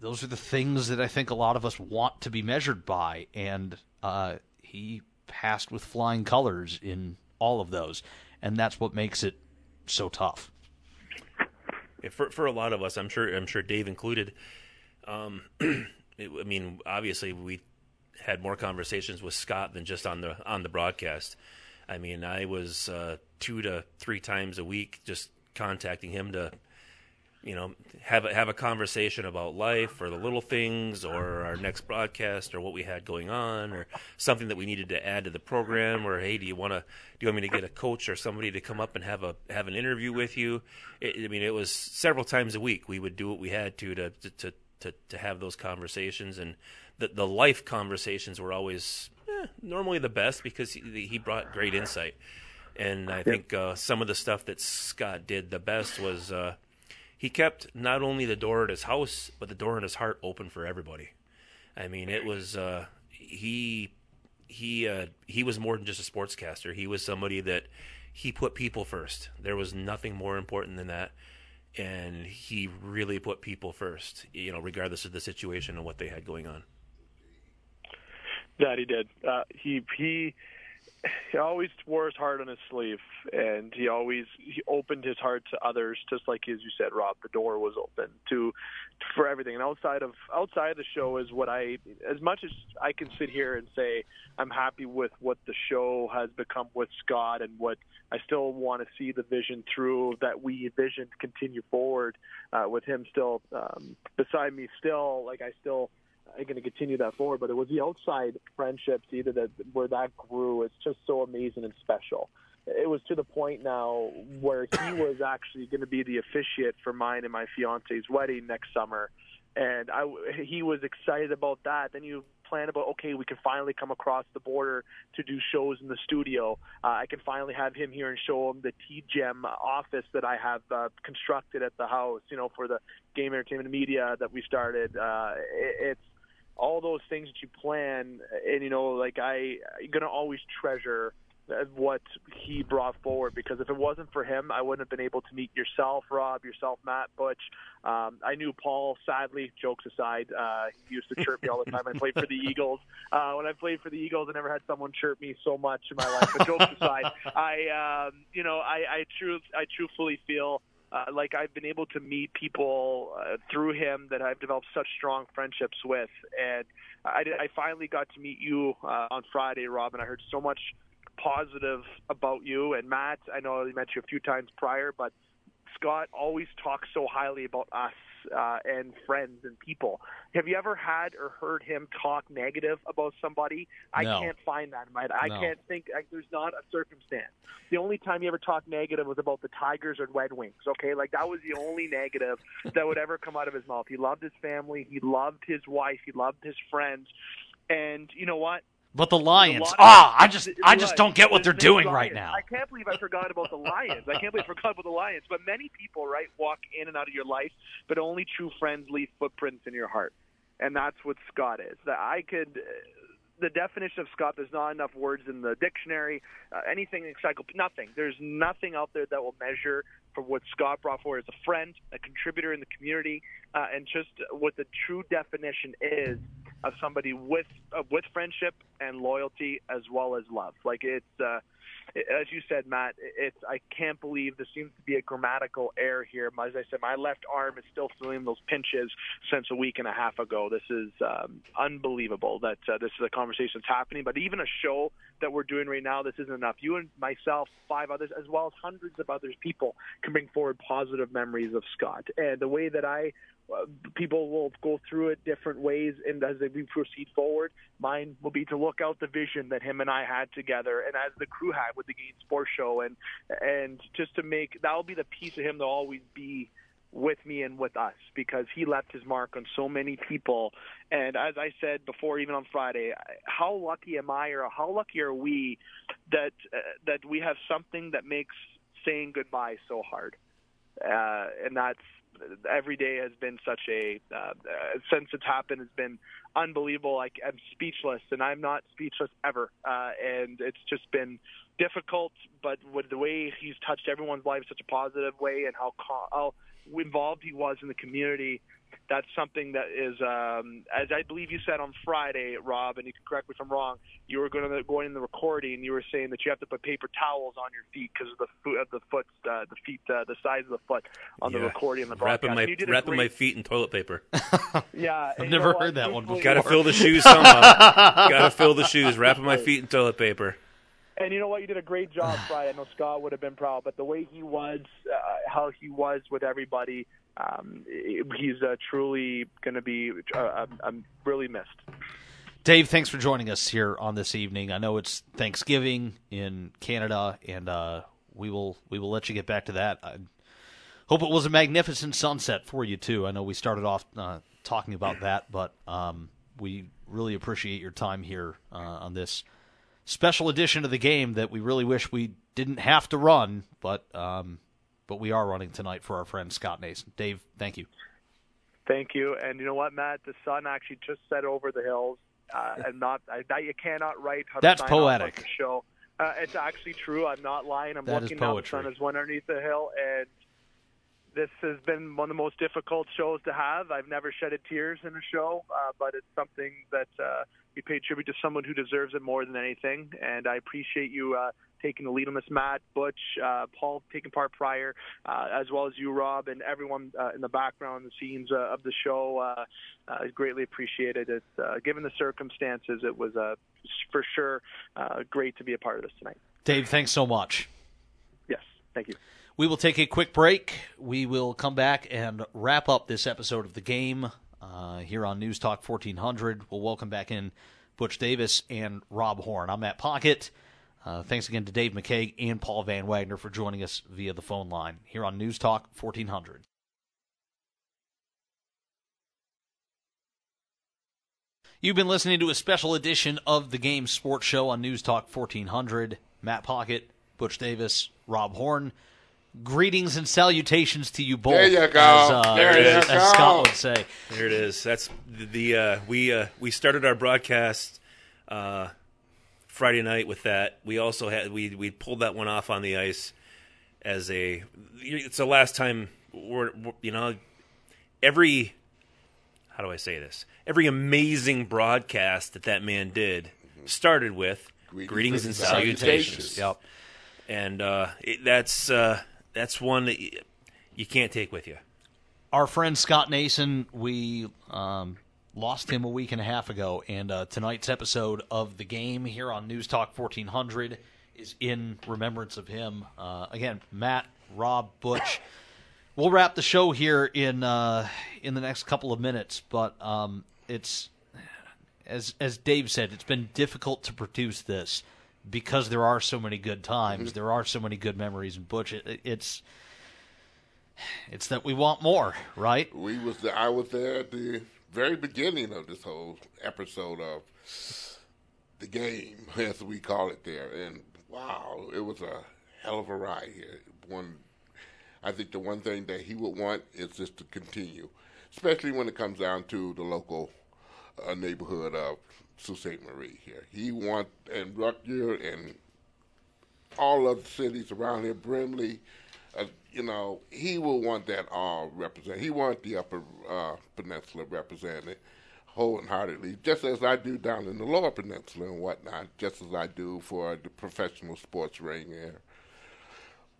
Speaker 1: those are the things that I think a lot of us want to be measured by. And uh, he passed with flying colors in all of those. And that's what makes it so tough.
Speaker 4: For for a lot of us, I'm sure I'm sure Dave included. Um, I mean, obviously we had more conversations with Scott than just on the on the broadcast. I mean, I was uh, two to three times a week just contacting him to you know, have a, have a conversation about life or the little things or our next broadcast or what we had going on or something that we needed to add to the program or hey, do you want to do you want me to get a coach or somebody to come up and have a have an interview with you? It, I mean, it was several times a week we would do what we had to to to to, to have those conversations and the the life conversations were always eh, normally the best because he, he brought great insight. And I think uh, some of the stuff that Scott did the best was uh, he kept not only the door at his house, but the door in his heart open for everybody. I mean, it was uh, he he uh, he was more than just a sportscaster. He was somebody that he put people first. There was nothing more important than that, and he really put people first. You know, regardless of the situation and what they had going on.
Speaker 5: That he did. Uh, he he he always wore his heart on his sleeve, and he always he opened his heart to others, just like as you said, Rob. The door was open to for everything. And outside of outside the show is what I, as much as I can sit here and say I'm happy with what the show has become with Scott, and what I still want to see the vision through that we envisioned continue forward uh, with him still um, beside me. Still, like I still going to continue that forward. But it was the outside friendships either that where that grew. It's just so amazing and special. It was to the point now where he was actually going to be the officiate for mine and my fiance's wedding next summer, and I he was excited about that. Then you plan about okay, we can finally come across the border to do shows in the studio. Uh, I can finally have him here and show him the T Gem office that I have uh, constructed at the house. You know, for the game entertainment media that we started. Uh, it, it's all those things that you plan and you know like i i'm gonna always treasure what he brought forward because if it wasn't for him i wouldn't have been able to meet yourself rob yourself matt butch. Um i knew paul sadly jokes aside uh he used to chirp me all the time. I played for the eagles. Uh when i played for the eagles i never had someone chirp me so much in my life but jokes aside i um you know i i true i truthfully feel uh, like I've been able to meet people uh, through him that I've developed such strong friendships with, and I, I finally got to meet you uh, on Friday, Robin. I heard so much positive about you and Matt. I know I met you a few times prior, but Scott always talks so highly about us uh, and friends and people. Have you ever had or heard him talk negative about somebody? I
Speaker 1: No.
Speaker 5: can't find that in my. I
Speaker 1: No.
Speaker 5: can't think. Like, there's not a circumstance. The only time he ever talked negative was about the Tigers or Red Wings. Okay, like that was the only negative that would ever come out of his mouth. He loved his family. He loved his wife. He loved his friends. And you know what?
Speaker 1: But the Lions,
Speaker 5: of-
Speaker 1: ah, I just, I just
Speaker 5: Right.
Speaker 1: don't get what they're
Speaker 5: the
Speaker 1: doing
Speaker 5: Lions.
Speaker 1: right now.
Speaker 5: I can't believe I forgot about the Lions. I can't believe I forgot about the Lions. But many people, right, walk in and out of your life, but only true friends leave footprints in your heart, and that's what Scott is. That I could. The definition of Scott, there's not enough words in the dictionary. Uh, anything encyclopedia, nothing. There's nothing out there that will measure for what Scott brought forward as a friend, a contributor in the community, uh, and just what the true definition is of somebody with uh, with friendship and loyalty as well as love. Like it's uh, as you said, Matt. It's I can't believe there seems to be a grammatical error here. As I said, my left arm is still feeling those pinches since a week and a half ago. This is um, unbelievable that uh, this is a conversation that's happening. But even a show that we're doing right now, this isn't enough. You and myself, five others, as well as hundreds of other people, can bring forward positive memories of Scott. And the way that I people will go through it different ways and as we proceed forward mine will be to look out the vision that him and I had together and as the crew had with the Game Sports Show and and just to make that'll be the piece of him that'll always be with me and with us because he left his mark on so many people. And as I said before even on Friday how lucky am I or how lucky are we that uh, that we have something that makes saying goodbye so hard? Uh, and that's every day has been such a uh, since it's happened has been unbelievable. Like I'm speechless, and I'm not speechless ever. Uh, and it's just been difficult, but with the way he's touched everyone's life such a positive way, and how how involved he was in the community. That's something that is, um, as I believe you said on Friday, Rob, and you can correct me if I'm wrong. You were going to go in the recording. You were saying that you have to put paper towels on your feet because of the foot, of the foot, uh, the feet, uh, the size of the foot on the recording and the broadcast.
Speaker 4: wrapping my
Speaker 5: And you did a
Speaker 4: wrapping my feet in toilet paper.
Speaker 5: Yeah, I've
Speaker 1: never
Speaker 5: know what?
Speaker 1: heard that one before.
Speaker 4: Got to fill the shoes somehow. Got to fill the shoes. Wrapping my feet in toilet paper.
Speaker 5: And you know what? You did a great job, Friday. I know Scott would have been proud, but the way he was, uh, how he was with everybody, um, he's uh, truly going to be uh, I'm really missed.
Speaker 1: Dave, thanks for joining us here on this evening. I know it's Thanksgiving in Canada, and uh, we will we will let you get back to that. I hope it was a magnificent sunset for you too. I know we started off uh, talking about that, but um, we really appreciate your time here uh, on this special edition of the game that we really wish we didn't have to run, but um, but we are running tonight for our friend Scott Nason. Dave, thank you.
Speaker 5: Thank you. And you know what, Matt? The sun actually just set over the hills, uh, and not I, that you cannot write. How
Speaker 1: That's
Speaker 5: to
Speaker 1: poetic.
Speaker 5: Show. Uh, it's actually true. I'm not lying. I'm
Speaker 1: that
Speaker 5: looking now. The sun is one underneath the hill, and this has been one of the most difficult shows to have. I've never shedded tears in a show, uh, but it's something that uh, we pay tribute to someone who deserves it more than anything. And I appreciate you uh, taking the lead on this, Matt, Butch, uh, Paul taking part prior, uh, as well as you, Rob, and everyone uh, in the background, the scenes uh, of the show. Uh, uh, greatly appreciated it. Uh, given the circumstances, it was uh, for sure uh, great to be a part of this tonight.
Speaker 1: Dave, thanks so much.
Speaker 5: Yes, thank you.
Speaker 1: We will take a quick break. We will come back and wrap up this episode of the game uh, here on News Talk 1400. We'll welcome back in Butch Davis and Rob Horn. I'm Matt Pocket. Uh, thanks again to Dave McCaig and Paul Van Wagoner for joining us via the phone line here on News Talk 1400. You've been listening to a special edition of the Game Sports Show on News Talk 1400. Matt Pocket, Butch Davis, Rob Horn. Greetings and salutations to you both.
Speaker 2: There you go.
Speaker 1: As, uh,
Speaker 2: There
Speaker 1: as,
Speaker 2: you
Speaker 1: as. Scott would say.
Speaker 4: There it is. That's the, the uh, we uh, we started our broadcast uh, Friday night with that. We also had we we pulled that one off on the ice as a. It's the last time we're, we're you know every how do I say this? Every amazing broadcast that that man did started with greetings,
Speaker 2: Greetings
Speaker 4: and
Speaker 2: and
Speaker 4: salutations.
Speaker 2: salutations.
Speaker 1: Yep.
Speaker 4: And uh, it, that's uh, that's one that y- you can't take with you.
Speaker 1: Our friend Scott Nason, we um, lost him a week and a half ago, and uh, tonight's episode of the game here on News Talk 1400 is in remembrance of him. Uh, again, Matt, Rob, Butch. We'll wrap the show here in uh, in the next couple of minutes, but um, it's as as Dave said, it's been difficult to produce this because there are so many good times, there are so many good memories, and Butch, it, it's it's that we want more, right?
Speaker 2: We was the, I was there at the very beginning of this whole episode of the game, as we call it there, and wow, it was a hell of a ride here. One, I think the one thing that he would want is just to continue, especially when it comes down to the local uh, neighborhood of Sault Ste. Marie here. He want and Rutgers and all other cities around here, Brimley, uh, you know, he will want that all represented. He want the Upper uh, Peninsula represented wholeheartedly, just as I do down in the Lower Peninsula and whatnot, just as I do for the professional sports ring here.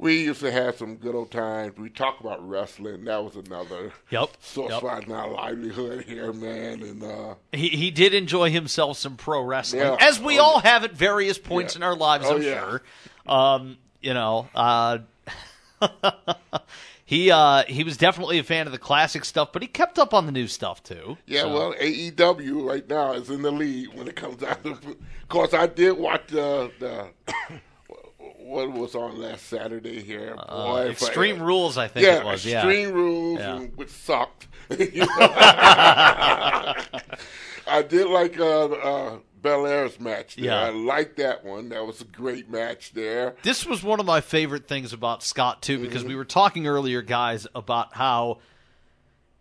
Speaker 2: We used to have some good old times. We talk about wrestling. That was another
Speaker 1: Yep.
Speaker 2: source
Speaker 1: Yep.
Speaker 2: of our livelihood here, man. And uh,
Speaker 1: He he did enjoy himself some pro wrestling,
Speaker 2: Yeah.
Speaker 1: as we
Speaker 2: Oh,
Speaker 1: all have at various points
Speaker 2: Yeah.
Speaker 1: in our lives.
Speaker 2: Oh,
Speaker 1: I'm
Speaker 2: yeah.
Speaker 1: sure. Um, you know, uh, he uh, he was definitely a fan of the classic stuff, but he kept up on the new stuff too.
Speaker 2: Yeah,
Speaker 1: So-
Speaker 2: well, AEW right now is in the lead when it comes out. to. Of course, I did watch the the what was on last Saturday here.
Speaker 1: Uh,
Speaker 2: Boy, I-
Speaker 1: Extreme Rules, I think
Speaker 2: yeah,
Speaker 1: it was. Yeah.
Speaker 2: Extreme Rules,
Speaker 1: Yeah.
Speaker 2: which sucked. I did like uh, uh, Belair's match. There.
Speaker 1: Yeah.
Speaker 2: I liked that one. That was a great match there.
Speaker 1: This was one of my favorite things about Scott too, because we were talking earlier, guys, about how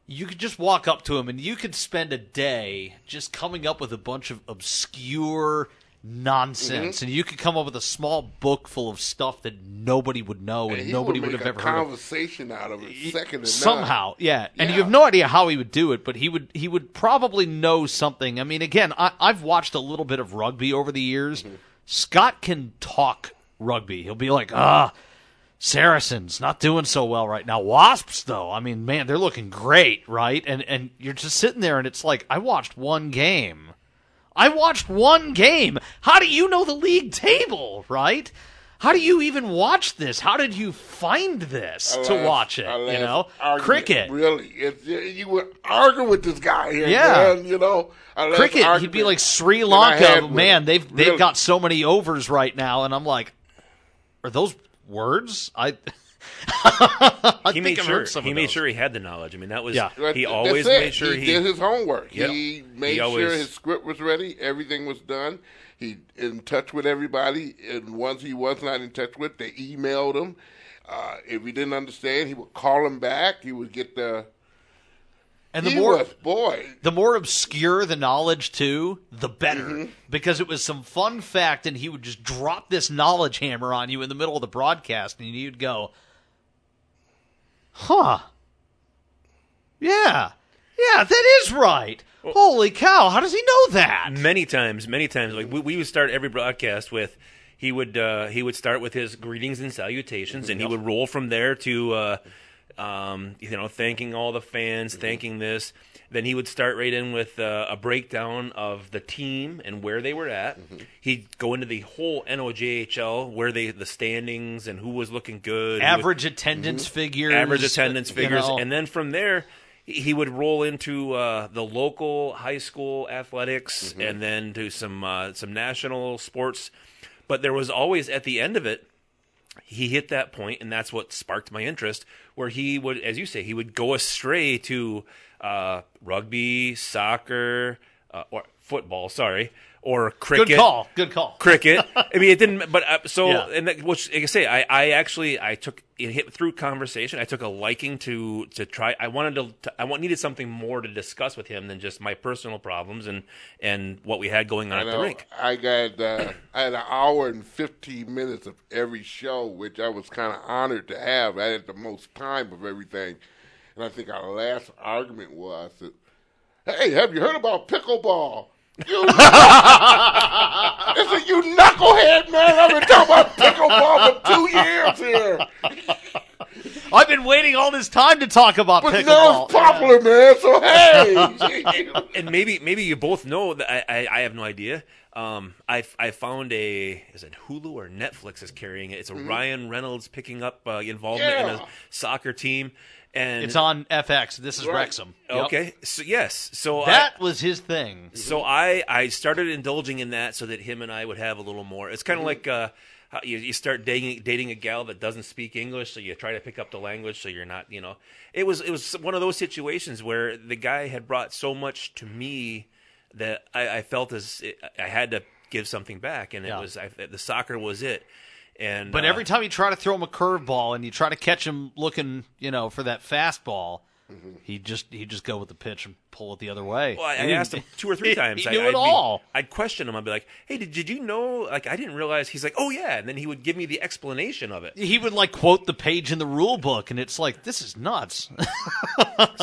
Speaker 1: you could just walk up to him and you could spend a day just coming up with a bunch of obscure nonsense, and you could come up with a small book full of stuff that nobody would know and,
Speaker 2: And
Speaker 1: nobody
Speaker 2: would
Speaker 1: would have ever heard of.
Speaker 2: conversation out of it. Second
Speaker 1: somehow yeah. And you have no idea how he would do it but he would he would probably know something. I mean again I, i've watched a little bit of rugby over the years.
Speaker 2: Mm-hmm.
Speaker 1: scott can talk rugby. He'll be like ah saracens not doing so well right now. Wasps though i mean man they're looking great right? And and you're just sitting there and it's like i watched one game I watched one game. How do you know the league table, right? how do you even watch this? How did you find this to watch it? You know,
Speaker 2: argument,
Speaker 1: cricket.
Speaker 2: Really, it's, you would argue with this guy here.
Speaker 1: Yeah.
Speaker 2: man, you know,
Speaker 1: Cricket. He'd be like Sri
Speaker 2: that I had
Speaker 1: Lanka. Man, they've they've got so many overs right now, and I'm like, are those words? I. I
Speaker 4: He
Speaker 1: think
Speaker 4: made sure
Speaker 1: some
Speaker 4: he made
Speaker 1: those.
Speaker 4: sure he had the knowledge. I mean, that was
Speaker 1: Yeah.
Speaker 4: He
Speaker 2: that's
Speaker 4: always
Speaker 2: it.
Speaker 4: made sure
Speaker 2: he,
Speaker 4: he,
Speaker 2: did his homework.
Speaker 4: Yep.
Speaker 2: He made
Speaker 4: He
Speaker 2: sure his script was ready. Everything was done. He in touch with everybody, and once he was not in touch with, they emailed him. Uh, if he didn't understand, he would call him back. He would get the.
Speaker 1: And the
Speaker 2: he
Speaker 1: more
Speaker 2: was boy.
Speaker 1: the more obscure the knowledge too, the better.
Speaker 2: Mm-hmm.
Speaker 1: Because it was some fun fact, and he would just drop this knowledge hammer on you in the middle of the broadcast, and you'd go, "Huh? Yeah, yeah, that is right. Holy cow! How does he know that?"
Speaker 4: many times, many times. Like we, we would start every broadcast with he would uh, he would start with his greetings and salutations, and he would roll from there to uh, um, you know thanking all the fans, thanking this. Then he would start right in with uh, a breakdown of the team and where they were at. He'd go into the whole NOJHL, where they the standings and who was looking good, who was-
Speaker 1: Average attendance figures,
Speaker 4: average attendance
Speaker 1: you
Speaker 4: figures,
Speaker 1: know.
Speaker 4: and then from there he would roll into uh, the local high school athletics,
Speaker 1: Mm-hmm.
Speaker 4: and then to some uh, some national sports. But there was always at the end of it, he hit that point, and that's what sparked my interest. Where he would, as you say, he would go astray to uh, rugby, soccer, uh, or football. Sorry, or cricket
Speaker 1: good call, good call.
Speaker 4: cricket. I mean, it didn't. But uh, so,
Speaker 1: Yeah.
Speaker 4: and that, which like I say, I, I actually I took it hit through conversation. I took a liking to to try. I wanted to. to I want needed something more to discuss with him than just my personal problems and and what we had going on
Speaker 2: I
Speaker 4: at the rink.
Speaker 2: I got uh, I had an hour and fifteen minutes of every show, which I was kind of honored to have. I had the most time of everything, and I think our last argument was, that, "Hey, have you heard about pickleball?" You, I said, "You knucklehead, man! I've been talking about pickleball for two years here,
Speaker 1: I've been waiting all this time to talk about
Speaker 2: but
Speaker 1: pickleball.
Speaker 2: now it's popular, man. So hey."
Speaker 4: and maybe maybe you both know that I, I, I have no idea. Um, I I found a is it Hulu or Netflix is carrying it. It's a Ryan Reynolds picking up uh, involvement in
Speaker 2: Mm-hmm.
Speaker 4: A soccer team, and
Speaker 1: It's on FX. This is
Speaker 2: Right.
Speaker 1: Wrexham. Yep.
Speaker 4: okay. So yes, so I,
Speaker 1: That was his thing.
Speaker 4: So I I started indulging in that so that him and I would have a little more. It's kind of like uh, how you you start dating dating a gal that doesn't speak English, so you try to pick up the language, so you're not you know. It was it was one of those situations where the guy had brought so much to me that I, I felt as I had to give something back, and
Speaker 1: Yeah.
Speaker 4: it was I, the soccer was it. And
Speaker 1: But
Speaker 4: uh,
Speaker 1: every time you try to throw him a curveball and you try to catch him looking, you know, for that fastball, he just he just go with the pitch and pull it the other way.
Speaker 4: Well, I, I asked him two or three times.
Speaker 1: He
Speaker 4: I,
Speaker 1: knew
Speaker 4: I'd
Speaker 1: it
Speaker 4: be-
Speaker 1: all.
Speaker 4: I'd question him. I'd be like, "Hey, did, did you know? Like, I didn't realize." He's like, "Oh yeah," and then he would give me the explanation of it.
Speaker 1: He would like quote the page in the rule book, and it's like this is nuts.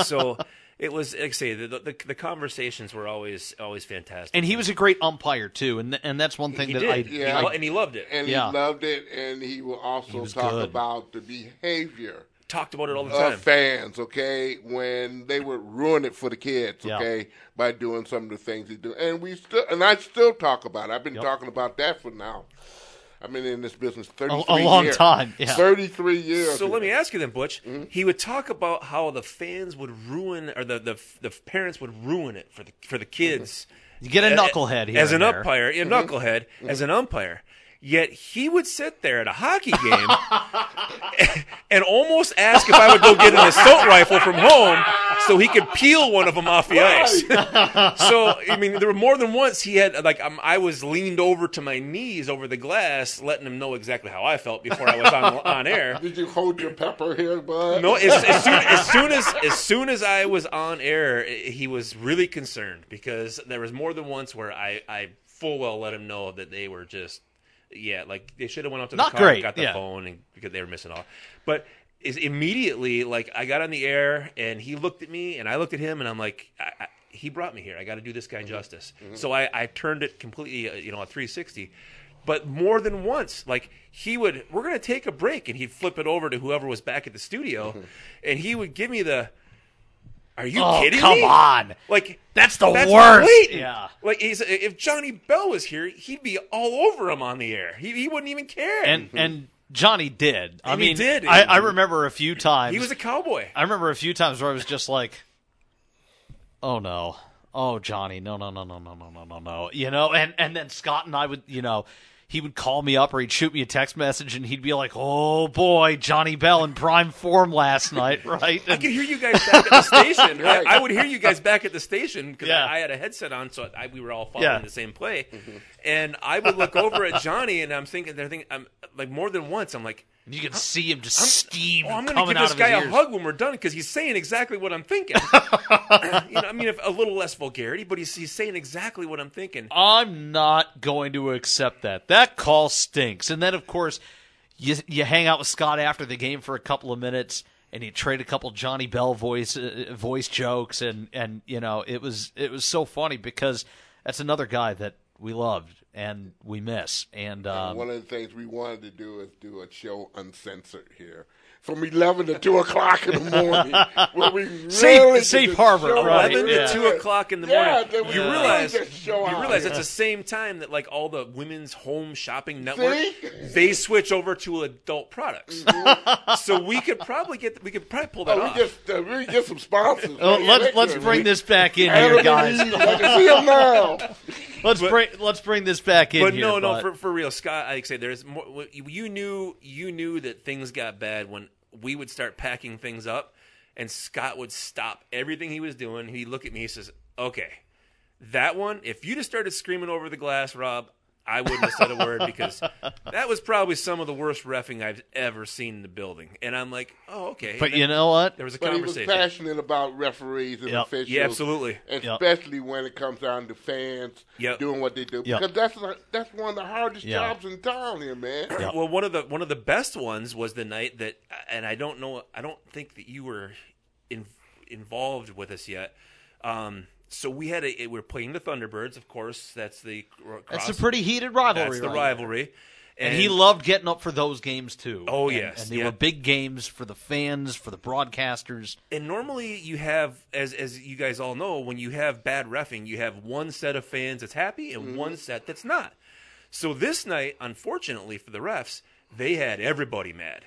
Speaker 4: so it was like I say the, the the conversations were always always fantastic.
Speaker 1: and he was a great umpire too, and and that's one thing
Speaker 4: he
Speaker 1: that
Speaker 4: did,
Speaker 1: I
Speaker 2: Yeah.
Speaker 4: He lo- and he loved it.
Speaker 2: and
Speaker 1: Yeah.
Speaker 2: he loved it, and he will also
Speaker 1: was
Speaker 2: talk
Speaker 1: good.
Speaker 2: about the behavior
Speaker 4: Talked about it all the
Speaker 2: of
Speaker 4: time.
Speaker 2: fans, okay, when they would ruin it for the kids,
Speaker 1: Yeah.
Speaker 2: okay, by doing some of the things he do. And we still, and I still talk about it. I've been talking about that for now. I've been in this business 33
Speaker 1: a long
Speaker 2: years.
Speaker 1: time, yeah.
Speaker 2: 33 years.
Speaker 4: So let me ask you then, Butch.
Speaker 2: Mm-hmm.
Speaker 4: He would talk about how the fans would ruin, or the the, the parents would ruin it for the for the kids.
Speaker 1: you get a
Speaker 4: A-
Speaker 1: knucklehead here
Speaker 4: as an
Speaker 1: there.
Speaker 4: umpire, a
Speaker 2: Mm-hmm.
Speaker 4: knucklehead as an umpire. Yet he would sit there at a hockey game and almost ask if I would go get an assault rifle from home so he could peel one of them off the ice. so I mean, there were more than once he had like um, I was leaned over to my knees over the glass, letting him know exactly how I felt before I was on on air.
Speaker 2: Did you hold your pepper here, bud?
Speaker 4: No, as, as, soon, as soon as as soon as I was on air, he was really concerned because there was more than once where I, I full well let him know that they were just yeah, like they should have went up to
Speaker 1: Not
Speaker 4: the car,
Speaker 1: great,
Speaker 4: got the
Speaker 1: yeah.
Speaker 4: phone, and because they were missing off. But is immediately like I got on the air and he looked at me and I looked at him and I'm like. I, I, he brought me here. I got to do this guy mm-hmm. justice. Mm-hmm. So I, I turned it completely, uh, you know, a 360 but more than once like he would we're going to take a break and he'd flip it over to whoever was back at the studio mm-hmm. and he would give me the Are you
Speaker 1: oh,
Speaker 4: kidding
Speaker 1: come
Speaker 4: me?
Speaker 1: Come on.
Speaker 4: Like
Speaker 1: That's the
Speaker 4: that's
Speaker 1: worst.
Speaker 4: blatant.
Speaker 1: Yeah.
Speaker 4: Like he's, if Johnny Bell was here, he'd be all over him on the air. He, he wouldn't even care.
Speaker 1: And mm-hmm. and Johnny did. I
Speaker 4: And he
Speaker 1: mean,
Speaker 4: did.
Speaker 1: I, I remember a few times.
Speaker 4: he was a cowboy.
Speaker 1: I remember a few times where I was just like, "Oh no, oh Johnny, no, no, no, no, no, no, no, no, no," you know. And and then Scott and I would, you know, he would call me up or he'd shoot me a text message and he'd be like, "Oh boy, Johnny Bell in prime form last night, right?"
Speaker 4: I could hear you guys back at the station.
Speaker 2: Right.
Speaker 4: I, I would hear you guys back at the station because
Speaker 1: Yeah.
Speaker 4: I, I had a headset on, so I, we were all following
Speaker 1: Yeah.
Speaker 4: the same play. Mm-hmm. And I would look over at Johnny, and I'm thinking, they're thinking, I'm like more than once. I'm like,
Speaker 1: you could see him just steam
Speaker 4: oh, I'm going to give this guy a hug when we're done because he's saying exactly what I'm thinking. you know, I mean, if, a little less vulgarity, but he's, he's saying exactly what I'm thinking.
Speaker 1: I'm not going to accept that. That call stinks. And then, of course, you you hang out with Scott after the game for a couple of minutes, and you trade a couple Johnny Bell voice uh, voice jokes, and and you know it was it was so funny because that's another guy that we loved and we miss. And um,
Speaker 2: One of the things we wanted to do is do a show uncensored here. From 11 to 2 o'clock in the morning. where we really
Speaker 1: Safe- safe harbor, right,
Speaker 4: Eleven
Speaker 1: yeah.
Speaker 4: to two o'clock in the
Speaker 2: Yeah,
Speaker 4: morning.
Speaker 2: then we
Speaker 4: you realize
Speaker 2: just show
Speaker 4: you
Speaker 2: out,
Speaker 4: realize
Speaker 2: yeah.
Speaker 4: it's the same time that like all the women's home shopping network
Speaker 2: See?
Speaker 4: they switch over to adult products. so we could probably get we could probably pull that
Speaker 2: Oh,
Speaker 4: off.
Speaker 2: we just uh, we get some sponsors.
Speaker 1: oh,
Speaker 2: right?
Speaker 1: let's let's bring
Speaker 2: We-
Speaker 1: this back in here, guys.
Speaker 2: Eve, I can see 'em now.
Speaker 1: Let's bring let's bring this back in
Speaker 4: but
Speaker 1: here.
Speaker 4: no, no,
Speaker 1: but-
Speaker 4: for for real, Scott. I say there's more. You knew you knew that things got bad when we would start packing things up, and Scott would stop everything he was doing. He'd look at me. He says, "Okay, that one. If you just started screaming over the glass, Rob." I wouldn't have said a word because that was probably some of the worst refing I've ever seen in the building. And I'm like, oh, okay.
Speaker 1: but you know what?
Speaker 4: there was a
Speaker 2: But he was
Speaker 4: conversation.
Speaker 2: passionate about referees and
Speaker 1: Yep.
Speaker 2: officials.
Speaker 4: Yeah, absolutely.
Speaker 2: And
Speaker 1: Yep.
Speaker 2: especially when it comes down to fans
Speaker 4: Yep.
Speaker 2: doing what they do.
Speaker 1: Yep.
Speaker 2: Because that's the- that's one of the hardest
Speaker 1: Yeah.
Speaker 2: jobs in town here, man.
Speaker 1: Yep.
Speaker 4: Well, one of the one of the best ones was the night that, and I don't know, I don't think that you were in, involved with us yet. Um, so we had a, we are playing the Thunderbirds, of course. That's the cr-
Speaker 1: That's a pretty heated rivalry.
Speaker 4: that's the
Speaker 1: right
Speaker 4: rivalry,
Speaker 1: And, he loved getting up for those games too.
Speaker 4: Oh,
Speaker 1: And-
Speaker 4: yes,
Speaker 1: and they
Speaker 4: yeah.
Speaker 1: were big games for the fans, for the broadcasters.
Speaker 4: and normally you have, as as you guys all know, when you have bad refing, you have one set of fans that's happy and mm-hmm. one set that's not. So this night, unfortunately for the refs, they had everybody mad.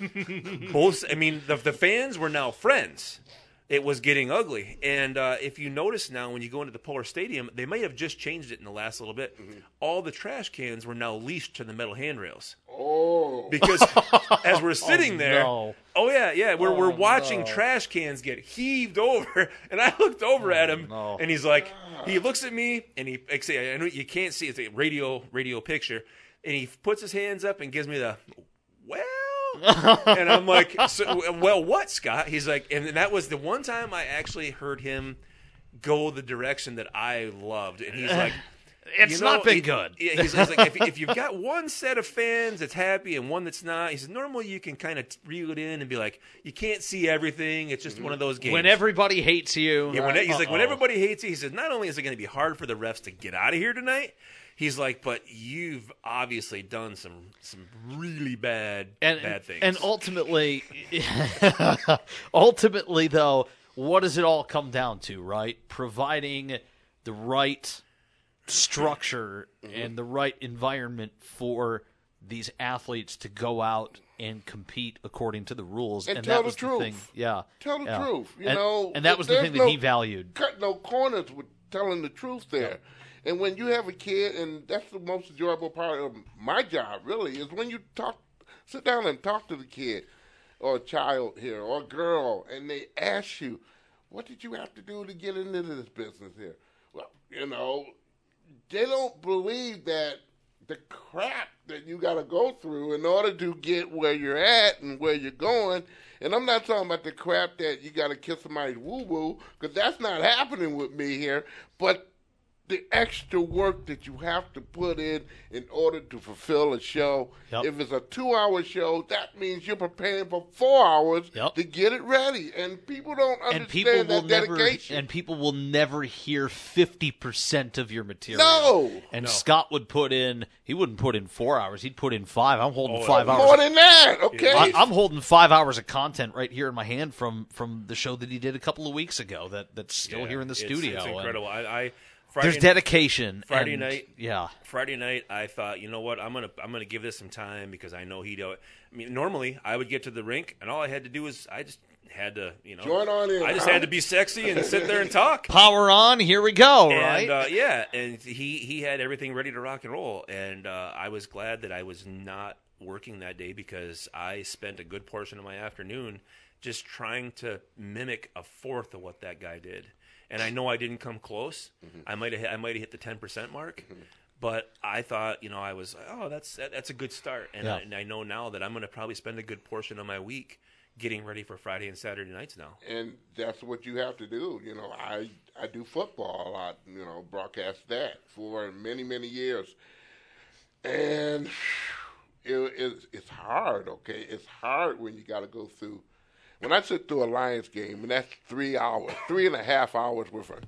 Speaker 4: Both, I mean, the the fans were now friends. It was getting ugly, and uh, if you notice now, when you go into the Pullar Stadium, they may have just changed it in the last little bit. All the trash cans were now leashed to the metal handrails
Speaker 2: Oh.
Speaker 4: because as we're sitting there,
Speaker 1: no.
Speaker 4: oh yeah, yeah, we're we're watching trash cans get heaved over, and I looked over at him,
Speaker 1: no.
Speaker 4: and he's like, he looks at me, and he, like say, I know you can't see it's a radio radio picture, and he puts his hands up and gives me the, well, and I'm like, so, well, what, Scott? He's like, and that was the one time I actually heard him go the direction that I loved, and he's like.
Speaker 1: It's
Speaker 4: You know,
Speaker 1: not been
Speaker 4: he-
Speaker 1: good.
Speaker 4: He's, he's like, if, if you've got one set of fans that's happy and one that's not, he says, normally you can kind of reel it in and be like, you can't see everything. It's just one of those games.
Speaker 1: When everybody hates you,
Speaker 4: yeah, when, he's like, when everybody hates you, he says, not only is it going to be hard for the refs to get out of here tonight, he's like, but you've obviously done some some really bad
Speaker 1: and
Speaker 4: bad things.
Speaker 1: and ultimately, ultimately though, what does it all come down to? Right, providing the right structure
Speaker 2: Mm-hmm.
Speaker 1: and the right environment for these athletes to go out and compete according to the rules,
Speaker 2: And
Speaker 1: and,
Speaker 2: tell
Speaker 1: that
Speaker 2: the
Speaker 1: was
Speaker 2: truth.
Speaker 1: thing. Yeah,
Speaker 2: Tell the
Speaker 1: yeah.
Speaker 2: truth, you
Speaker 1: and,
Speaker 2: know,
Speaker 1: and that was the
Speaker 2: there's
Speaker 1: thing that
Speaker 2: no-
Speaker 1: he valued.
Speaker 2: cut no corners with telling the truth there. And when you have a kid, and that's the most enjoyable part of my job, really, is when you talk, sit down and talk to the kid or child here or girl, and they ask you, "What did you have to do to get into this business here?" Well, you know, they don't believe that the crap that you got to go through in order to get where you're at and where you're going. And I'm not talking about the crap that you got to kiss somebody's woo woo, because that's not happening with me here. But the extra work that you have to put in in order to fulfill a show.
Speaker 1: Yep.
Speaker 2: If it's a two-hour show, that means you're preparing for four hours
Speaker 1: Yep.
Speaker 2: to get it ready, and people don't
Speaker 1: and people
Speaker 2: understand
Speaker 1: will
Speaker 2: that
Speaker 1: never
Speaker 2: dedication.
Speaker 1: and people will never hear 50% of your material.
Speaker 2: No.
Speaker 1: And Scott would put in he wouldn't put in 4 hours, he'd put in 5. I'm holding
Speaker 4: Oh,
Speaker 1: 5
Speaker 2: More
Speaker 1: hours.
Speaker 2: than that, okay.
Speaker 1: I, I'm holding 5 hours of content right here in my hand from from the show that he did a couple of weeks ago that that's still
Speaker 4: Yeah,
Speaker 1: here in the
Speaker 4: it's-
Speaker 1: studio.
Speaker 4: It's
Speaker 1: and
Speaker 4: incredible. I, I Friday,
Speaker 1: There's dedication.
Speaker 4: Friday
Speaker 1: and-
Speaker 4: night-
Speaker 1: Yeah.
Speaker 4: Friday night, I thought, you know what, I'm gonna I'm gonna give this some time because I know he'd. I mean, normally I would get to the rink and all I had to do was I just had to, you know,
Speaker 2: Join on in,
Speaker 4: I just
Speaker 2: huh?
Speaker 4: had to be sexy and sit there and talk.
Speaker 1: Power on, here we go,
Speaker 4: and
Speaker 1: right?
Speaker 4: uh, yeah, and he he had everything ready to rock and roll, and uh, I was glad that I was not working that day because I spent a good portion of my afternoon just trying to mimic a fourth of what that guy did, and I know I didn't come close. Mm-hmm. I might have hit, I might have hit the ten percent mark. Mm-hmm. But I thought, you know, I was, oh, that's that, that's a good start, and,
Speaker 1: Yeah.
Speaker 4: I, and I know now that I'm going to probably spend a good portion of my week getting ready for Friday and Saturday nights now.
Speaker 2: and that's what you have to do. You know, I I do football a lot. You know, broadcast that for many many years, and it, it's it's hard. Okay, it's hard when you got to go through. When I sit through a Lions game, and that's three hours, three and a half hours worth of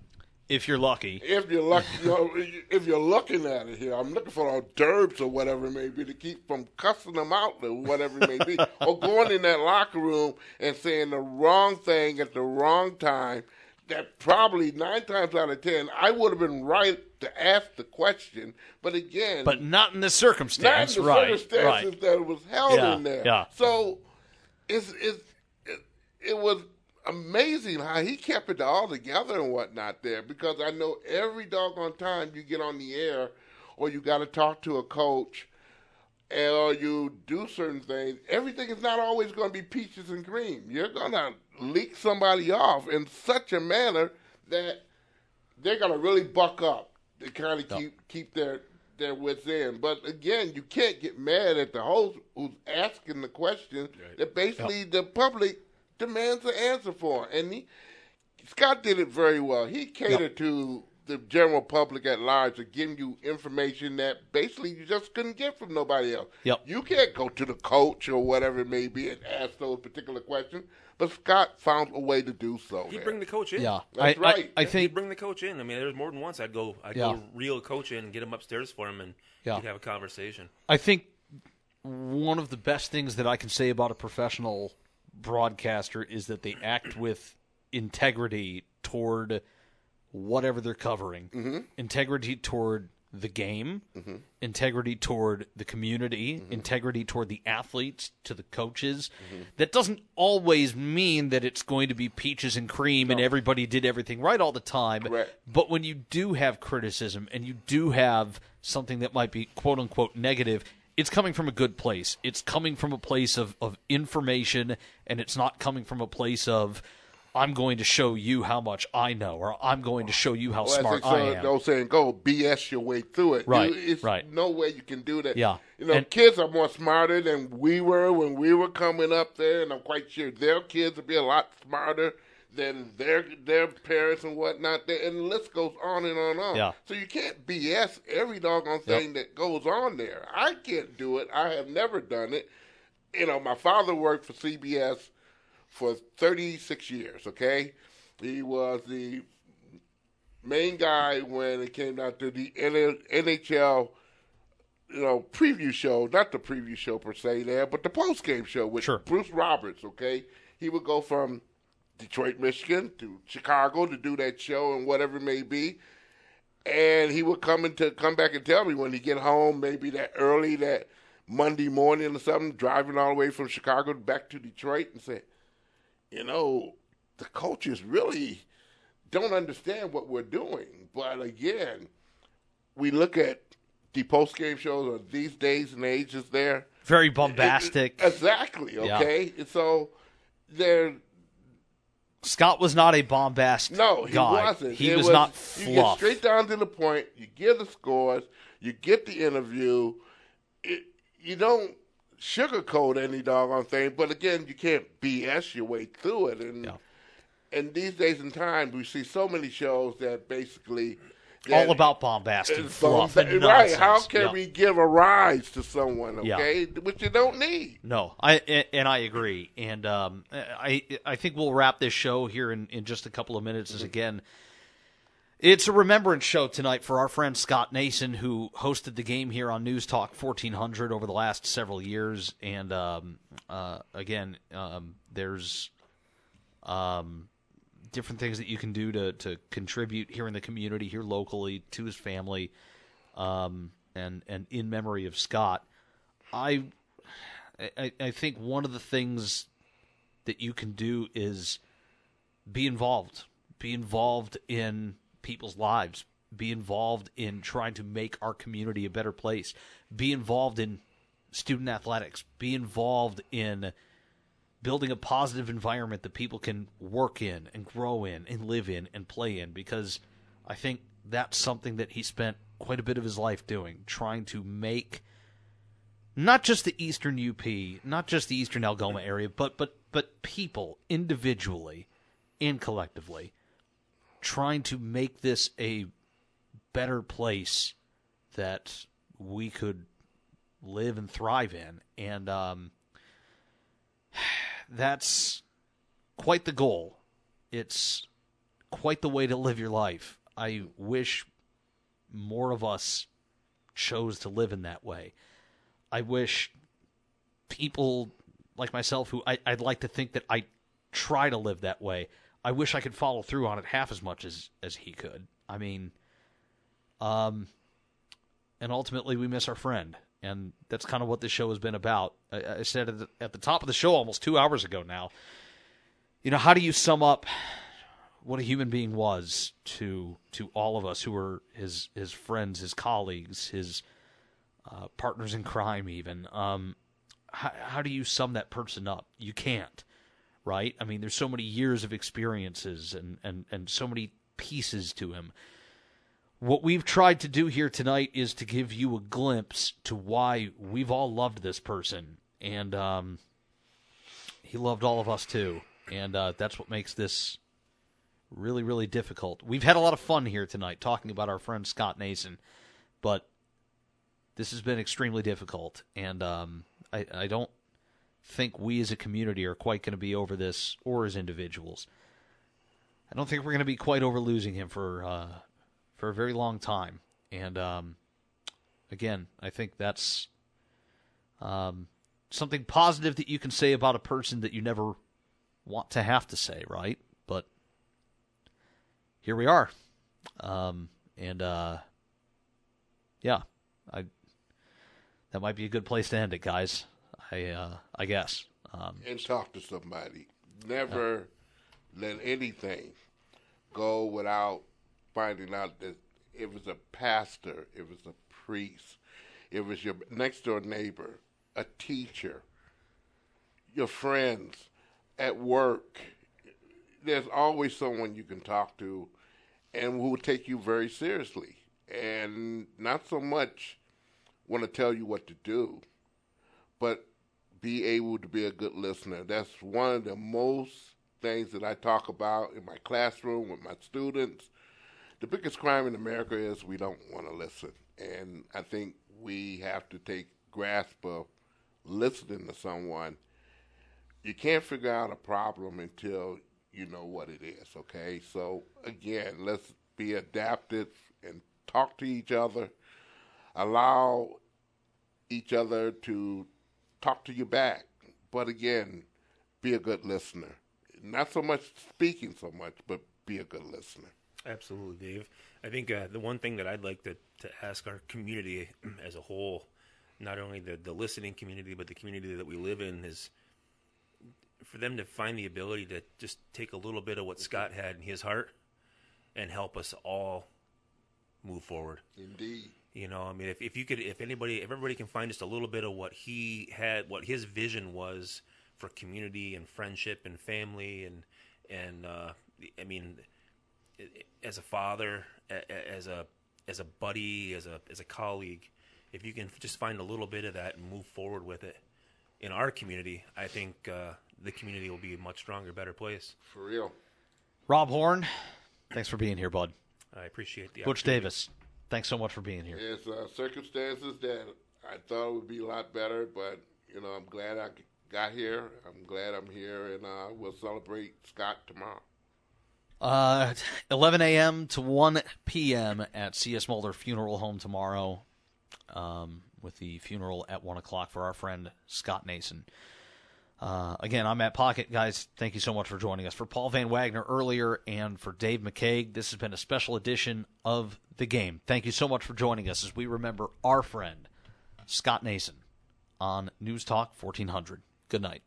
Speaker 1: if you're lucky.
Speaker 2: if you're lucky, you know, if you're looking at it here, I'm looking for our derbs or whatever it may be to keep from cussing them out or whatever it may be, or going in that locker room and saying the wrong thing at the wrong time. That probably nine times out of ten, I would have been right to ask the question, but again,
Speaker 1: But not in this
Speaker 2: not in the
Speaker 1: right?
Speaker 2: circumstances
Speaker 1: Right.
Speaker 2: that it was held
Speaker 1: Yeah,
Speaker 2: in there.
Speaker 1: yeah.
Speaker 2: So it's, it's, it, was amazing how he kept it all together and whatnot there because I know every doggone time you get on the air or you got to talk to a coach or you do certain things, everything is not always going to be peaches and cream. You're going to leak somebody off in such a manner that they're going to really buck up to kind of keep keep their their wits in. But again, you can't get mad at the host who's asking the question that basically the public demands an answer for. And he, Scott did it very well. He catered to the general public at large to giving you information that basically you just couldn't get from nobody else.
Speaker 1: Yep.
Speaker 2: You can't go to the coach or whatever it may be and ask those particular questions. But Scott found a way to do so.
Speaker 4: He'd
Speaker 2: there.
Speaker 4: bring the coach in.
Speaker 1: Yeah.
Speaker 2: That's
Speaker 1: I,
Speaker 2: right.
Speaker 1: I, I
Speaker 4: He'd
Speaker 1: think
Speaker 4: bring the coach in. I mean, there's more than once I'd go, I'd
Speaker 1: Yeah.
Speaker 4: go reel a coach in and get him upstairs for him, and
Speaker 1: Yeah.
Speaker 4: we'd have a conversation.
Speaker 1: I think one of the best things that I can say about a professional broadcaster is that they act with integrity toward whatever they're covering.
Speaker 2: Mm-hmm.
Speaker 1: Integrity toward the game, integrity toward the community,
Speaker 2: Mm-hmm.
Speaker 1: integrity toward the athletes, to the coaches. That doesn't always mean that it's going to be peaches and cream and everybody did everything right all the time.
Speaker 2: Correct.
Speaker 1: But when you do have criticism and you do have something that might be quote unquote negative, it's coming from a good place. It's coming from a place of, of information and it's not coming from a place of I'm going to show you how much I know or I'm going to show you how
Speaker 2: Well,
Speaker 1: smart
Speaker 2: as they
Speaker 1: I am.
Speaker 2: They'll saying go BS your way through it.
Speaker 1: Right,
Speaker 2: You- it's
Speaker 1: right.
Speaker 2: No way you can do that.
Speaker 1: Yeah,
Speaker 2: You know,
Speaker 1: and-
Speaker 2: kids are more smarter than we were when we were coming up there, and I'm quite sure their kids will be a lot smarter than their their parents and whatnot. There, and the list goes on and on and on.
Speaker 1: Yeah.
Speaker 2: So you can't BS every doggone thing that goes on there. I can't do it. I have never done it. You know, my father worked for CBS for 36 years. Okay, he was the main guy when it came down to the NHL, you know, preview show, not the preview show per se there, but the post game show with
Speaker 1: Sure.
Speaker 2: Bruce Roberts, okay? He would go from Detroit, Michigan to Chicago to do that show and whatever it may be. And he would come into come back and tell me when he get home, maybe that early that Monday morning or something, driving all the way from Chicago back to Detroit and say, you know, the coaches really don't understand what we're doing. But again, we look at the post game shows of these days and ages there.
Speaker 1: Very bombastic.
Speaker 2: Exactly,
Speaker 1: Yeah.
Speaker 2: okay? And so they're
Speaker 1: Scott was not a bombast
Speaker 2: no, he
Speaker 1: guy.
Speaker 2: wasn't.
Speaker 1: He
Speaker 2: It
Speaker 1: was, not
Speaker 2: You get straight down to the point. You give the scores. You get the interview. It, you don't sugarcoat any doggone thing. But again, you can't BS your way through it. And
Speaker 1: Yeah.
Speaker 2: and these days and times, we see so many shows that basically
Speaker 1: all about bombast and fluff and
Speaker 2: right? How can we give a rise to someone? Okay, which you don't need.
Speaker 1: No, I and I agree, and um, I I think we'll wrap this show here in, in just a couple of minutes. As again, it's a remembrance show tonight for our friend Scott Nason, who hosted the game here on News Talk 1400 over the last several years, and um, uh, again, um, there's um, different things that you can do to to contribute here in the community, here locally, to his family, um, and and in memory of Scott. I I, I think one of the things that you can do is be involved. Be involved in people's lives. Be involved in trying to make our community a better place. Be involved in student athletics. Be involved in building a positive environment that people can work in and grow in and live in and play in because I think that's something that he spent quite a bit of his life doing, trying to make not just the Eastern UP, not just the Eastern Algoma area, but but but people individually and collectively trying to make this a better place that we could live and thrive in, and um, that's quite the goal. It's quite the way to live your life. I wish more of us chose to live in that way. I wish people like myself, who I, I'd like to think that I try to live that way, I wish I could follow through on it half as much as, as he could. I mean, um, and ultimately we miss our friend, and that's kind of what this show has been about. I, I said at the, at the top of the show almost two hours ago now. You know, how do you sum up what a human being was to to all of us who were his his friends, his colleagues, his uh, partners in crime, even. Um, how, how do you sum that person up? You can't, right? I mean, there's so many years of experiences and, and, and so many pieces to him. What we've tried to do here tonight is to give you a glimpse to why we've all loved this person. And um, he loved all of us too. And uh, that's what makes this really, really difficult. We've had a lot of fun here tonight talking about our friend Scott Nason, but this has been extremely difficult, and um, I, I don't think we as a community are quite going to be over this, or as individuals. I don't think we're going to be quite over losing him for uh, for a very long time, and um, again, I think that's um, something positive that you can say about a person that you never want to have to say, right? But here we are, um, and uh, yeah, I that might be a good place to end it, guys. I uh, I guess. Um,
Speaker 2: and talk to somebody. Never let anything go without finding out that it was a pastor, it was a priest, it was your next door neighbor, a teacher, your friends at work. There's always someone you can talk to and who will take you very seriously and not so much want to tell you what to do, but be able to be a good listener. That's one of the most things that I talk about in my classroom with my students. The biggest crime in America is we don't want to listen. And I think we have to take grasp of listening to someone. You can't figure out a problem until you know what it is, okay? So again, let's be adaptive and talk to each other. Allow each other to talk to you back. But again, be a good listener. Not so much speaking so much, but be a good listener.
Speaker 4: Absolutely, Dave. I think uh, the one thing that I'd like to, to ask our community as a whole, not only the, the listening community, but the community that we live in, is for them to find the ability to just take a little bit of what Scott had in his heart and help us all move forward.
Speaker 2: Indeed.
Speaker 4: You know, I mean, if, if you could, if anybody, if everybody can find just a little bit of what he had, what his vision was for community and friendship and family and and uh, I mean, as a father, as a as a buddy, as a as a colleague, if you can just find a little bit of that and move forward with it in our community, I think uh, the community will be a much stronger, better place.
Speaker 2: For real.
Speaker 1: Rob Horn, thanks for being here, bud.
Speaker 4: I appreciate the
Speaker 1: Butch
Speaker 4: opportunity.
Speaker 1: Davis, thanks so much for being here.
Speaker 2: It's uh, circumstances that I thought would be a lot better, but you know I'm glad I got here. I'm glad I'm here, and uh, we'll celebrate Scott tomorrow.
Speaker 1: Uh, 11 a.m. to 1 p.m. at C.S. Mulder Funeral Home tomorrow, um, with the funeral at 1 o'clock for our friend Scott Nason. Uh, again, I'm Matt Pocket. Guys, thank you so much for joining us. For Paul Van Wagoner earlier and for Dave McCaig, this has been a special edition of The Game. Thank you so much for joining us as we remember our friend, Scott Nason, on News Talk 1400. Good night.